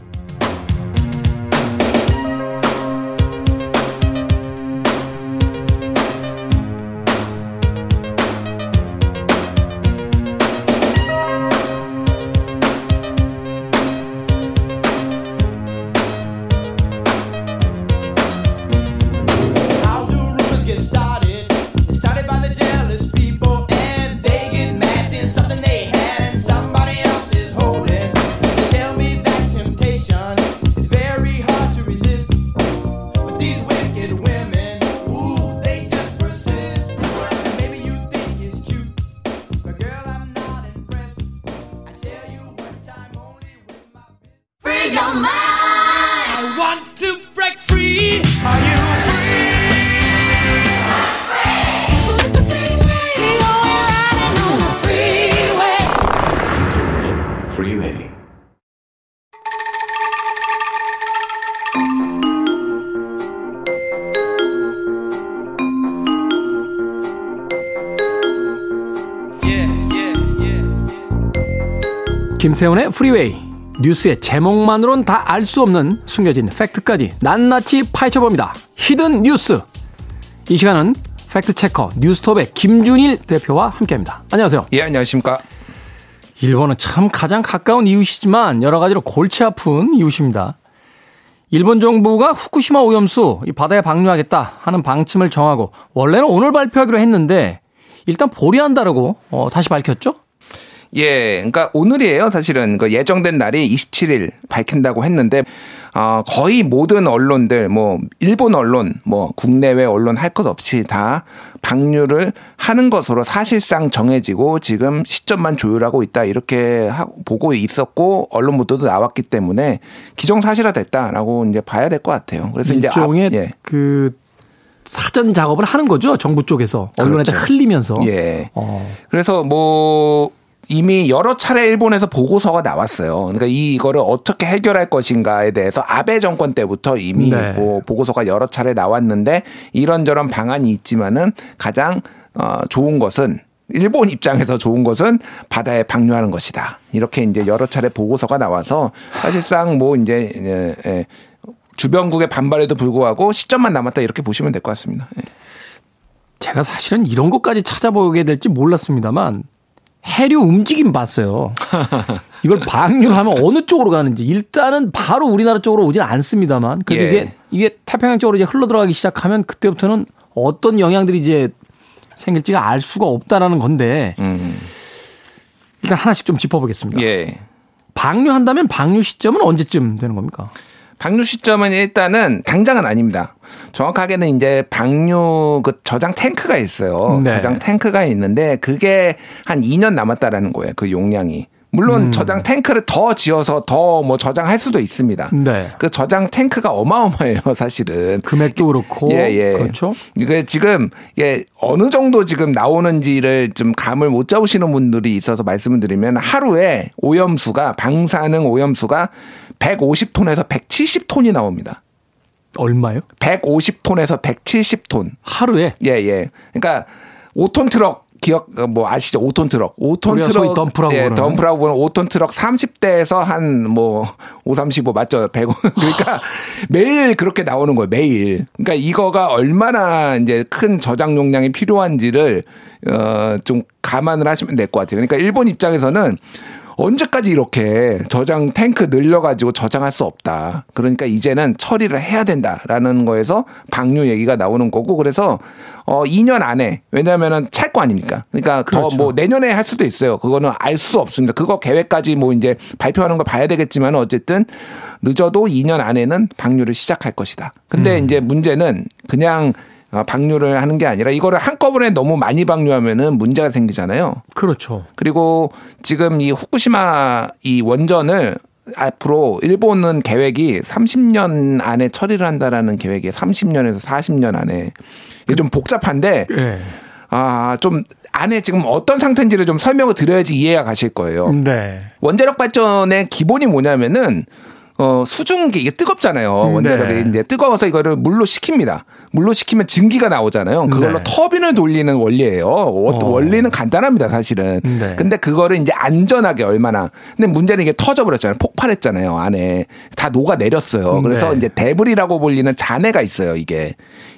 김태훈의 프리웨이 뉴스의 제목만으론 다 알 수 없는 숨겨진 팩트까지 낱낱이 파헤쳐봅니다. Hidden 뉴스 이 시간은 fact checker 뉴스톱의 김준일 대표와 함께합니다. 안녕하세요. 예, 안녕하십니까. 일본은 참 가장 가까운 이웃이지만 여러 가지로 골치 아픈 이웃입니다. 일본 정부가 후쿠시마 오염수 바다에 방류하겠다 하는 방침을 정하고 원래는 오늘 발표하기로 했는데 일단 보류한다라고 어, 다시 밝혔죠? 예, 그러니까 오늘이에요. 사실은 그 예정된 날이 27일 밝힌다고 했는데 어, 거의 모든 언론들 뭐 일본 언론 뭐 국내외 언론 할 것 없이 다 방류를 하는 것으로 사실상 정해지고 지금 시점만 조율하고 있다 이렇게 하, 보고 있었고 언론 보도도 나왔기 때문에 기정사실화 됐다라고 이제 봐야 될 것 같아요. 그래서 이제 일종의 예. 그 사전 작업을 하는 거죠 정부 쪽에서 언론에다 그렇죠. 흘리면서. 예. 어. 그래서 뭐 이미 여러 차례 일본에서 보고서가 나왔어요. 그러니까 이거를 어떻게 해결할 것인가에 대해서 아베 정권 때부터 이미 네. 뭐 보고서가 여러 차례 나왔는데 이런저런 방안이 있지만은 가장 어 좋은 것은 일본 입장에서 좋은 것은 바다에 방류하는 것이다. 이렇게 이제 여러 차례 보고서가 나와서 사실상 뭐 이제 예, 예, 주변국의 반발에도 불구하고 시점만 남았다 이렇게 보시면 될 것 같습니다. 예. 제가 사실은 이런 것까지 찾아보게 될지 몰랐습니다만 해류 움직임 봤어요. 이걸 방류를 하면 어느 쪽으로 가는지 일단은 바로 우리나라 쪽으로 오진 않습니다만 그래도 예. 이게 이게 태평양 쪽으로 이제 흘러 들어가기 시작하면 그때부터는 어떤 영향들이 이제 생길지가 알 수가 없다라는 건데 음. 일단 하나씩 좀 짚어보겠습니다. 예. 방류한다면 방류 시점은 언제쯤 되는 겁니까? 방류 시점은 일단은 당장은 아닙니다. 정확하게는 이제 방류 그 저장 탱크가 있어요. 네. 저장 탱크가 있는데 그게 한 2년 남았다라는 거예요. 그 용량이. 물론 음. 저장 탱크를 더 지어서 더 뭐 저장할 수도 있습니다. 네. 그 저장 탱크가 어마어마해요, 사실은. 금액도 그렇고. 예, 예. 그렇죠. 이게 지금 예, 어느 정도 지금 나오는지를 좀 감을 못 잡으시는 분들이 있어서 말씀을 드리면 하루에 오염수가 방사능 오염수가 150톤에서 170톤이 나옵니다. 얼마요? 150톤에서 170톤. 하루에? 예, 예. 그러니까 5톤 트럭 기억 뭐 아시죠? 5톤 트럭. 5톤 트럭 덤프라고 예, 덤프라고 보는 5톤 트럭 30대에서 한 뭐 5, 35 맞죠? 100원. 그러니까 매일 그렇게 나오는 거예요. 매일. 그러니까 이거가 얼마나 이제 큰 저장 용량이 필요한지를 어좀 감안을 하시면 될 것 같아요. 그러니까 일본 입장에서는 언제까지 이렇게 저장 탱크 늘려가지고 저장할 수 없다. 그러니까 이제는 처리를 해야 된다라는 거에서 방류 얘기가 나오는 거고 그래서 어 2년 안에 왜냐하면은 찰 거 아닙니까? 그러니까 그렇죠. 더뭐 내년에 할 수도 있어요. 그거는 알 수 없습니다. 그거 계획까지 뭐 이제 발표하는 걸 봐야 되겠지만 어쨌든 늦어도 2년 안에는 방류를 시작할 것이다. 근데 음. 이제 문제는 그냥 어, 방류를 하는 게 아니라 이거를 한꺼번에 너무 많이 방류하면은 문제가 생기잖아요. 그렇죠. 그리고 지금 이 후쿠시마 이 원전을 앞으로 일본은 계획이 30년 안에 처리를 한다라는 계획이 30년에서 40년 안에 이게 좀 복잡한데 네. 아좀 안에 지금 어떤 상태인지를 좀 설명을 드려야지 이해가 가실 거예요. 네. 원자력 발전의 기본이 뭐냐면은 어, 수증기 이게 뜨겁잖아요. 원자력이 네. 이제 뜨거워서 이거를 물로 식힙니다. 물로 식히면 증기가 나오잖아요. 그걸로 네. 터빈을 돌리는 원리예요. 어. 원리는 간단합니다, 사실은. 네. 근데 그거를 이제 안전하게 얼마나. 근데 문제는 이게 터져 버렸잖아요. 폭발했잖아요, 안에. 다 녹아 내렸어요. 그래서 네. 이제 데브리라고 불리는 잔해가 있어요, 이게.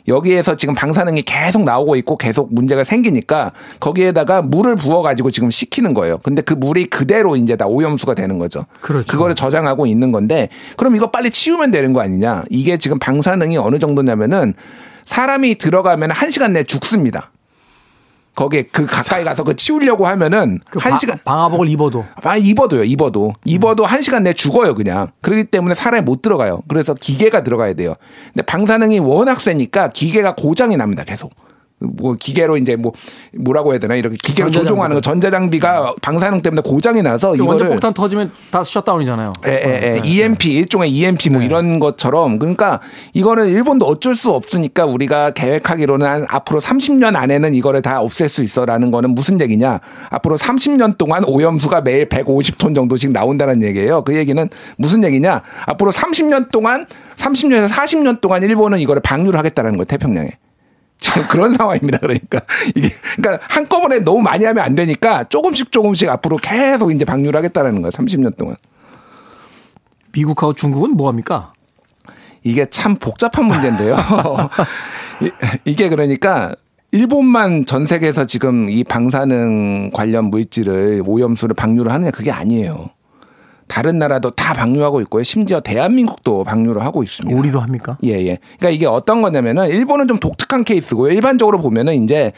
여기에서 지금 방사능이 계속 나오고 있고 계속 문제가 생기니까 거기에다가 물을 부어 가지고 지금 식히는 거예요. 근데 그 물이 그대로 이제 다 오염수가 되는 거죠. 그렇죠. 그거를 저장하고 있는 건데 그럼 이거 빨리 치우면 되는 거 아니냐. 이게 지금 방사능이 어느 정도냐면은 사람이 들어가면 한 시간 내에 죽습니다. 거기에 그 가까이 가서 그 치우려고 하면은 그한 시간 방화복을 입어도. 아 입어도요 입어도. 입어도 한 시간 내에 죽어요 그냥. 그렇기 때문에 사람이 못 들어가요. 그래서 기계가 들어가야 돼요. 근데 방사능이 워낙 세니까 기계가 고장이 납니다 계속 뭐 기계로 이제 뭐 뭐라고 해야 되나 이렇게 기계로 조종하는 거 전자장비가 방사능 때문에 고장이 나서 이거를 폭탄 터지면 다 셧다운이잖아요. 예, 예, 예. 네. EMP 일종의 EMP 뭐 네. 이런 것처럼 그러니까 이거는 일본도 어쩔 수 없으니까 우리가 계획하기로는 한 앞으로 30년 안에는 이거를 다 없앨 수 있어라는 거는 무슨 얘기냐? 앞으로 30년 동안 오염수가 매일 150톤 정도씩 나온다는 얘기예요. 그 얘기는 무슨 얘기냐? 앞으로 30년 동안 30년에서 40년 동안 일본은 이거를 방류를 하겠다는 거예요 태평양에. 지금 그런 상황입니다. 그러니까 이게 그러니까 한꺼번에 너무 많이 하면 안 되니까 조금씩 조금씩 앞으로 계속 이제 방류를 하겠다라는 거예요. 30년 동안. 미국하고 중국은 뭐 합니까? 이게 참 복잡한 문제인데요. 이게 그러니까 일본만 전 세계에서 지금 이 방사능 관련 물질을 오염수를 방류를 하느냐 그게 아니에요. 다른 나라도 다 방류하고 있고요. 심지어 대한민국도 방류를 하고 있습니다. 우리도 합니까? 예, 예. 그러니까 이게 어떤 거냐면은 일본은 좀 독특한 케이스고요. 일반적으로 보면은 이제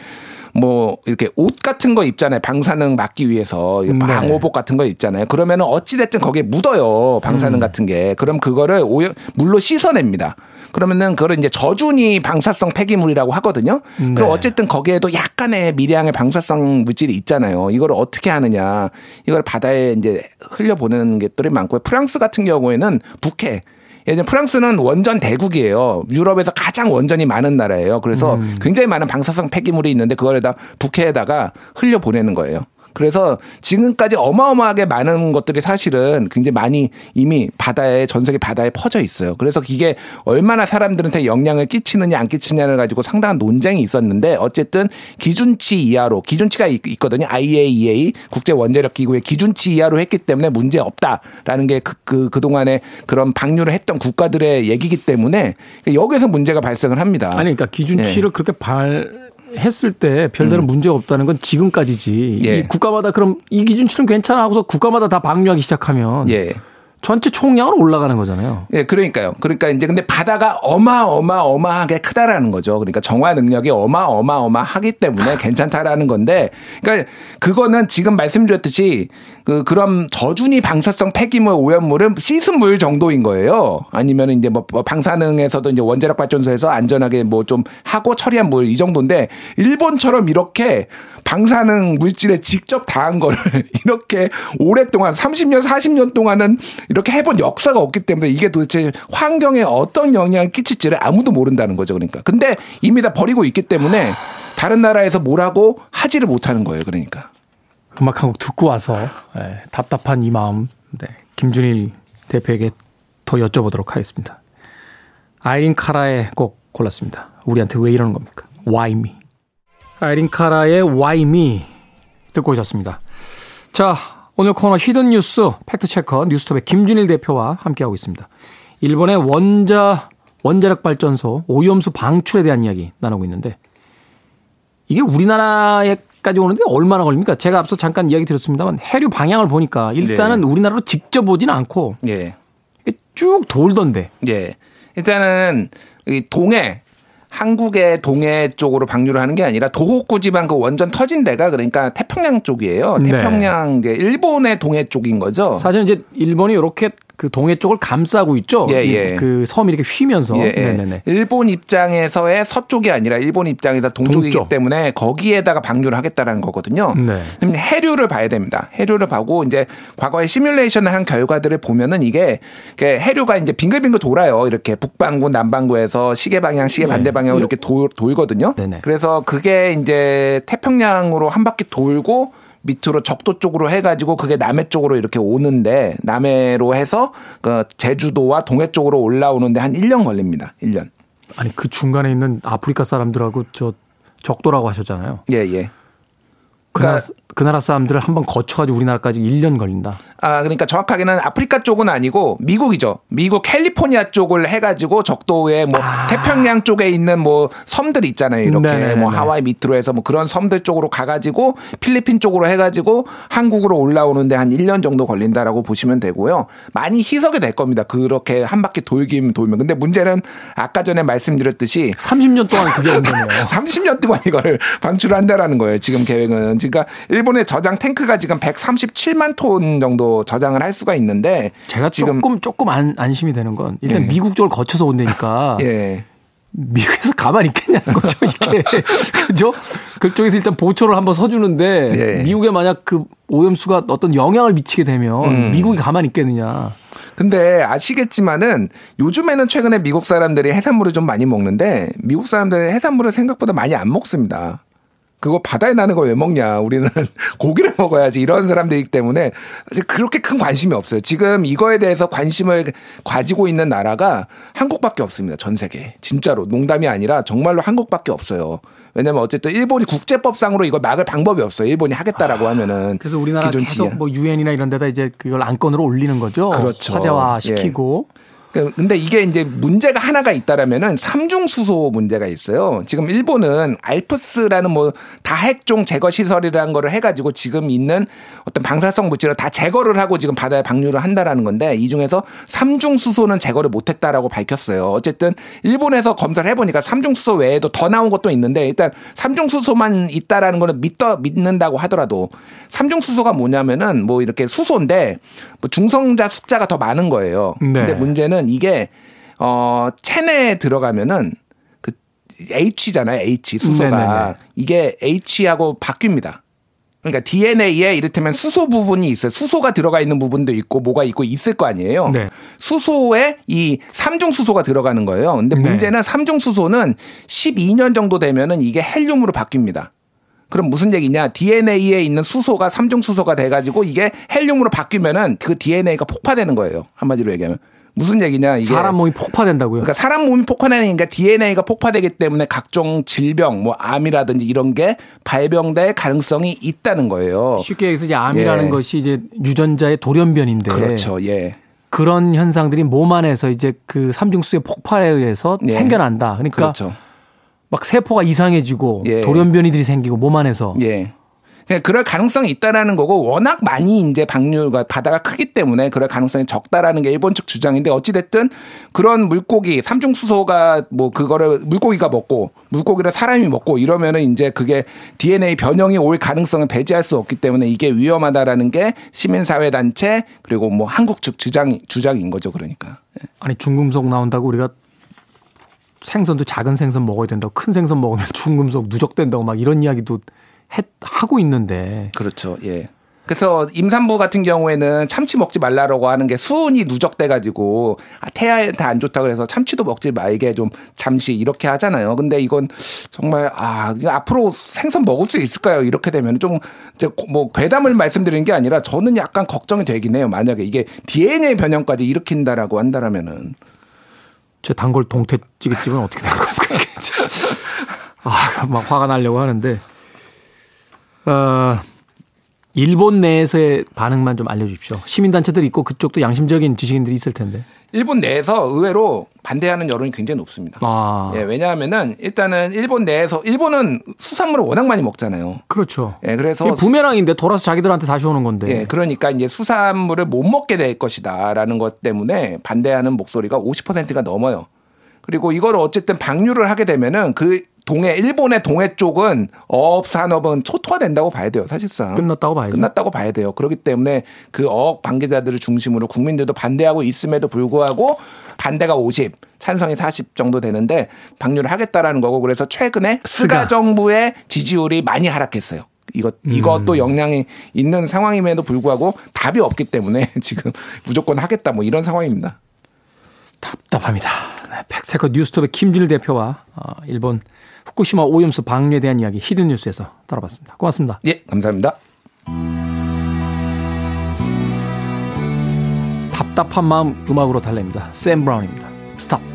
뭐 이렇게 옷 같은 거 입잖아요. 방사능 막기 위해서 네. 방호복 같은 거 입잖아요. 그러면은 어찌 됐든 거기에 묻어요. 방사능 음. 같은 게. 그럼 그거를 오염 물로 씻어냅니다. 그러면은 그걸 이제 저준이 방사성 폐기물이라고 하거든요. 네. 그럼 어쨌든 거기에도 약간의 미량의 방사성 물질이 있잖아요. 이걸 어떻게 하느냐. 이걸 바다에 이제 흘려 보내는 것들이 많고요. 프랑스 같은 경우에는 북해 예전 프랑스는 원전 대국이에요. 유럽에서 가장 원전이 많은 나라예요. 그래서 음. 굉장히 많은 방사성 폐기물이 있는데 그걸에다 북해에다가 흘려 보내는 거예요. 그래서 지금까지 어마어마하게 많은 것들이 사실은 굉장히 많이 이미 바다에 전 세계 바다에 퍼져 있어요. 그래서 이게 얼마나 사람들한테 영향을 끼치느냐 안 끼치냐를 가지고 상당한 논쟁이 있었는데 어쨌든 기준치 이하로 기준치가 있거든요. IAEA 국제 원자력 기구의 기준치 이하로 했기 때문에 문제 없다라는 게그 그, 그동안에 그런 방류를 했던 국가들의 얘기기 때문에 여기서 문제가 발생을 합니다. 아니 그러니까 기준치를 네. 그렇게 발 했을 때 별다른 음. 문제가 없다는 건 지금까지지. 예. 이 국가마다 그럼 이 기준치는 괜찮아 하고서 국가마다 다 방류하기 시작하면 예. 전체 총량은 올라가는 거잖아요. 예, 그러니까요. 그러니까 이제 근데 바다가 어마어마어마하게 크다라는 거죠. 그러니까 정화 능력이 어마어마어마하기 때문에 괜찮다라는 건데, 그러니까 그거는 지금 말씀드렸듯이 그 그런 저준위 방사성 폐기물 오염물은 씻은 물 정도인 거예요. 아니면 이제 뭐 방사능에서도 이제 원자력 발전소에서 안전하게 뭐 좀 하고 처리한 물 이 정도인데 일본처럼 이렇게 방사능 물질에 직접 당한 거를 이렇게 오랫동안 30년 40년 동안은 이렇게 해본 역사가 없기 때문에 이게 도대체 환경에 어떤 영향을 끼칠지를 아무도 모른다는 거죠. 그러니까. 근데 이미 다 버리고 있기 때문에 다른 나라에서 뭐라고 하지를 못하는 거예요. 그러니까. 음악 한 곡 듣고 와서 네, 답답한 이 마음 네, 김준일 대표에게 더 여쭤보도록 하겠습니다. 아이린 카라의 곡 골랐습니다. 우리한테 왜 이러는 겁니까? Why me? 아이린 카라의 Why me 듣고 오셨습니다. 자, 오늘 코너 hidden 뉴스 fact checker 뉴스톱의 김준일 대표와 함께하고 있습니다. 일본의 원자 원자력 발전소 오염수 방출에 대한 이야기 나누고 있는데 이게 우리나라에 까지 오는데 얼마나 걸립니까? 제가 앞서 잠깐 이야기 드렸습니다만 해류 방향을 보니까 일단은 네. 우리나라로 직접 오지는 않고 네. 쭉 돌던데. 예. 일단은 이 동해 한국의 동해 쪽으로 방류를 하는 게 아니라 도호쿠 지방 그 원전 터진 데가 그러니까 태평양 쪽이에요. 네. 태평양 네. 이제 일본의 동해 쪽인 거죠. 사실 이제 일본이 이렇게 그 동해 쪽을 감싸고 있죠. 예, 예. 그 섬이 이렇게 휘면서. 예, 예. 네네네. 일본 입장에서의 서쪽이 아니라 일본 입장에서 동쪽이기 동쪽. 때문에 거기에다가 방류를 하겠다라는 거거든요. 네. 그럼 해류를 봐야 됩니다. 해류를 보고 이제 과거에 시뮬레이션을 한 결과들을 보면은 이게 해류가 이제 빙글빙글 돌아요. 이렇게 북반구 남반구에서 시계 방향 시계 네. 반대 방향 으로 이렇게 돌, 돌거든요. 네네. 그래서 그게 이제 태평양으로 한 바퀴 돌고 밑으로 적도 쪽으로 해가지고 그게 남해 쪽으로 이렇게 오는데 남해로 해서 그 제주도와 동해 쪽으로 올라오는데 한 1년 걸립니다. 1년. 아니 그 중간에 있는 아프리카 사람들하고 저 적도라고 하셨잖아요. 예, 예. 그러니까 그 나라 사람들을 한번 거쳐가지고 우리나라까지 1년 걸린다. 아, 그러니까 정확하게는 아프리카 쪽은 아니고 미국이죠. 미국 캘리포니아 쪽을 해가지고 적도에 뭐 아. 태평양 쪽에 있는 뭐 섬들 있잖아요. 이렇게 네네네. 뭐 하와이 밑으로 해서 뭐 그런 섬들 쪽으로 가가지고 필리핀 쪽으로 해가지고 한국으로 올라오는데 한 1년 정도 걸린다라고 보시면 되고요. 많이 희석이 될 겁니다. 그렇게 한 바퀴 돌긴 돌면. 근데 문제는 아까 전에 말씀드렸듯이 30년 동안 그게 온다네요. 30년 동안 이거를 방출한다라는 거예요. 지금 계획은. 그러니까 일본의 저장 탱크가 지금 137만 톤 정도 저장을 할 수가 있는데 제가 지금 조금 조금 안, 안심이 되는 건 일단 예. 미국 쪽을 거쳐서 온다니까 예. 미국에서 가만히 있겠냐는 거죠, 이게. 그죠? 그쪽에서 일단 보초를 한번 서주는데, 예. 미국에 만약 그 오염수가 어떤 영향을 미치게 되면, 음. 미국이 가만히 있겠느냐. 근데 아시겠지만은 요즘에는 최근에 미국 사람들이 해산물을 좀 많이 먹는데, 미국 사람들은 해산물을 생각보다 많이 안 먹습니다. 그거 바다에 나는 거 왜 먹냐. 우리는 고기를 먹어야지. 이런 사람들이기 때문에 사실 그렇게 큰 관심이 없어요. 지금 이거에 대해서 관심을 가지고 있는 나라가 한국밖에 없습니다. 전 세계. 진짜로. 농담이 아니라 정말로 한국밖에 없어요. 왜냐면 어쨌든 일본이 국제법상으로 이걸 막을 방법이 없어요. 일본이 하겠다라고 아, 하면은. 그래서 우리나라 계속 뭐 유엔이나 이런 데다 이제 그걸 안건으로 올리는 거죠. 그렇죠. 화제화 시키고. 예. 그, 근데 이게 이제 문제가 하나가 있다라면은 삼중 수소 문제가 있어요. 지금 일본은 알프스라는 뭐 다핵종 제거 시설이라는 거를 해가지고 지금 있는 어떤 방사성 물질을 다 제거를 하고 지금 바다에 방류를 한다라는 건데 이 중에서 삼중 수소는 제거를 못했다라고 밝혔어요. 어쨌든 일본에서 검사를 해보니까 삼중 수소 외에도 더 나온 것도 있는데 일단 삼중 수소만 있다라는 거는 믿더 믿는다고 하더라도 삼중 수소가 뭐냐면은 뭐 이렇게 수소인데 뭐 중성자 숫자가 더 많은 거예요. 네. 근데 문제는 이게 어 체내에 들어가면은 그 H잖아요. H 수소가 네네네. 이게 H하고 바뀝니다. 그러니까 DNA에 이를테면 수소 부분이 있어요. 수소가 들어가 있는 부분도 있고 뭐가 있고 있을 거 아니에요. 네. 수소에 이 삼중 수소가 들어가는 거예요. 근데 네. 문제는 삼중 수소는 12년 정도 되면은 이게 헬륨으로 바뀝니다. 그럼 무슨 얘기냐? DNA에 있는 수소가 삼중 수소가 돼 가지고 이게 헬륨으로 바뀌면은 그 DNA가 폭파되는 거예요. 한마디로 얘기하면. 무슨 얘기냐 이게 사람 몸이 폭파된다고요? 그러니까 사람 몸이 폭파되니까 DNA가 폭파되기 때문에 각종 질병, 뭐 암이라든지 이런 게 발병될 가능성이 있다는 거예요. 쉽게 얘기해서 이제 암이라는 예. 것이 이제 유전자의 돌연변인데 그렇죠. 예. 그런 현상들이 몸 안에서 이제 그 삼중수의 폭발에 의해서 예. 생겨난다. 그러니까 그렇죠. 막 세포가 이상해지고 예. 돌연변이들이 생기고 몸 안에서 예. 그럴 가능성이 있다라는 거고 워낙 많이 이제 방류가 바다가 크기 때문에 그럴 가능성이 적다라는 게 일본 측 주장인데 어찌 됐든 그런 물고기 삼중 수소가 뭐 그거를 물고기가 먹고 물고기를 사람이 먹고 이러면은 이제 그게 DNA 변형이 올 가능성을 배제할 수 없기 때문에 이게 위험하다라는 게 시민사회 단체 그리고 뭐 한국 측 주장 주장인 거죠 그러니까. 예. 아니 중금속 나온다고 우리가 생선도 작은 생선 먹어야 된다고 큰 생선 먹으면 중금속 누적된다고 막 이런 이야기도 해, 하고 있는데. 그렇죠. 예. 그래서 임산부 같은 경우에는 참치 먹지 말라라고 하는 게 수은이 누적돼 가지고 아, 태아한테 안 좋다 그래서 참치도 먹지 말게 좀 잠시 이렇게 하잖아요. 근데 이건 정말 아 앞으로 생선 먹을 수 있을까요? 이렇게 되면 좀 이제 뭐 괴담을 말씀드리는 게 아니라 저는 약간 걱정이 되긴 해요. 만약에 이게 DNA 변형까지 일으킨다라고 한다라면은 제 단골 동태찌개집은 어떻게 될 겁니까? 아, 막 화가 나려고 하는데 어, 일본 내에서의 반응만 좀 알려주십시오. 시민단체들 있고 그쪽도 양심적인 지식인들이 있을 텐데. 일본 내에서 의외로 반대하는 여론이 굉장히 높습니다. 아. 예, 왜냐하면은 일단은 일본 내에서 일본은 수산물을 워낙 많이 먹잖아요. 그렇죠. 예, 그래서 부메랑인데 돌아서 자기들한테 다시 오는 건데. 예, 그러니까 이제 수산물을 못 먹게 될 것이다라는 것 때문에 반대하는 목소리가 50%가 넘어요. 그리고 이걸 어쨌든 방류를 하게 되면은 그 동해 일본의 동해 쪽은 어업 산업은 초토화된다고 봐야 돼요 사실상 끝났다고 봐야죠. 끝났다고 봐야 돼요. 그렇기 때문에 그 어업 관계자들을 중심으로 국민들도 반대하고 있음에도 불구하고 반대가 50, 찬성이 40 정도 되는데 방류를 하겠다라는 거고 그래서 최근에 스가, 정부의 지지율이 많이 하락했어요. 이것 이것도 음. 영향이 있는 상황임에도 불구하고 답이 없기 때문에 지금 무조건 하겠다 뭐 이런 상황입니다. 답답합니다. 네, fact checker 뉴스톱의 김준일 대표와 어, 일본 후쿠시마 오염수 방류에 대한 이야기 hidden 뉴스에서 다뤄봤습니다. 고맙습니다. 예, 감사합니다. 답답한 마음 음악으로 달랩니다. 샘 브라운입니다. 스탑.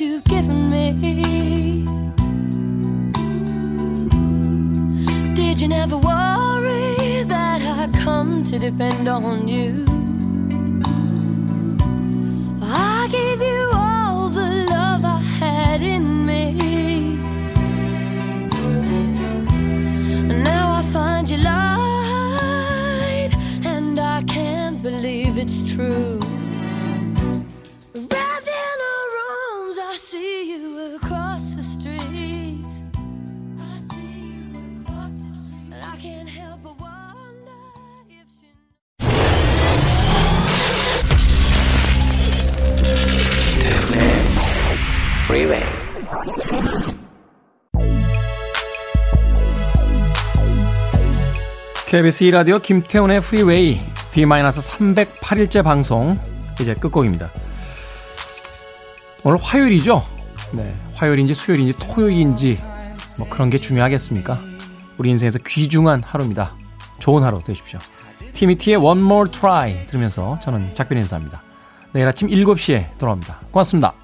you've given me. Did you never worry that I come to depend on you? I gave you KBS 2라디오 김태훈의 프리웨이 D-308일째 방송 이제 끝곡입니다. 오늘 화요일이죠? 네. 화요일인지 수요일인지 토요일인지 뭐 그런 게 중요하겠습니까? 우리 인생에서 귀중한 하루입니다. 좋은 하루 되십시오. 티미티의 One More Try 들으면서 저는 작별 인사합니다. 내일 아침 7시에 돌아옵니다. 고맙습니다.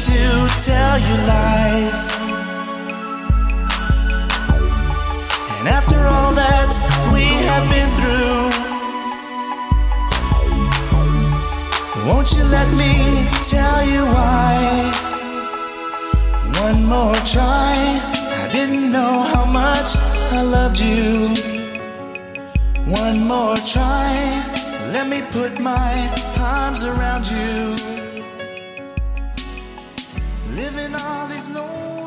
To tell you lies. And after all that we have been through, won't you let me tell you why? One more try. I didn't know how much I loved you. One more try. Let me put my arms around you living all is known.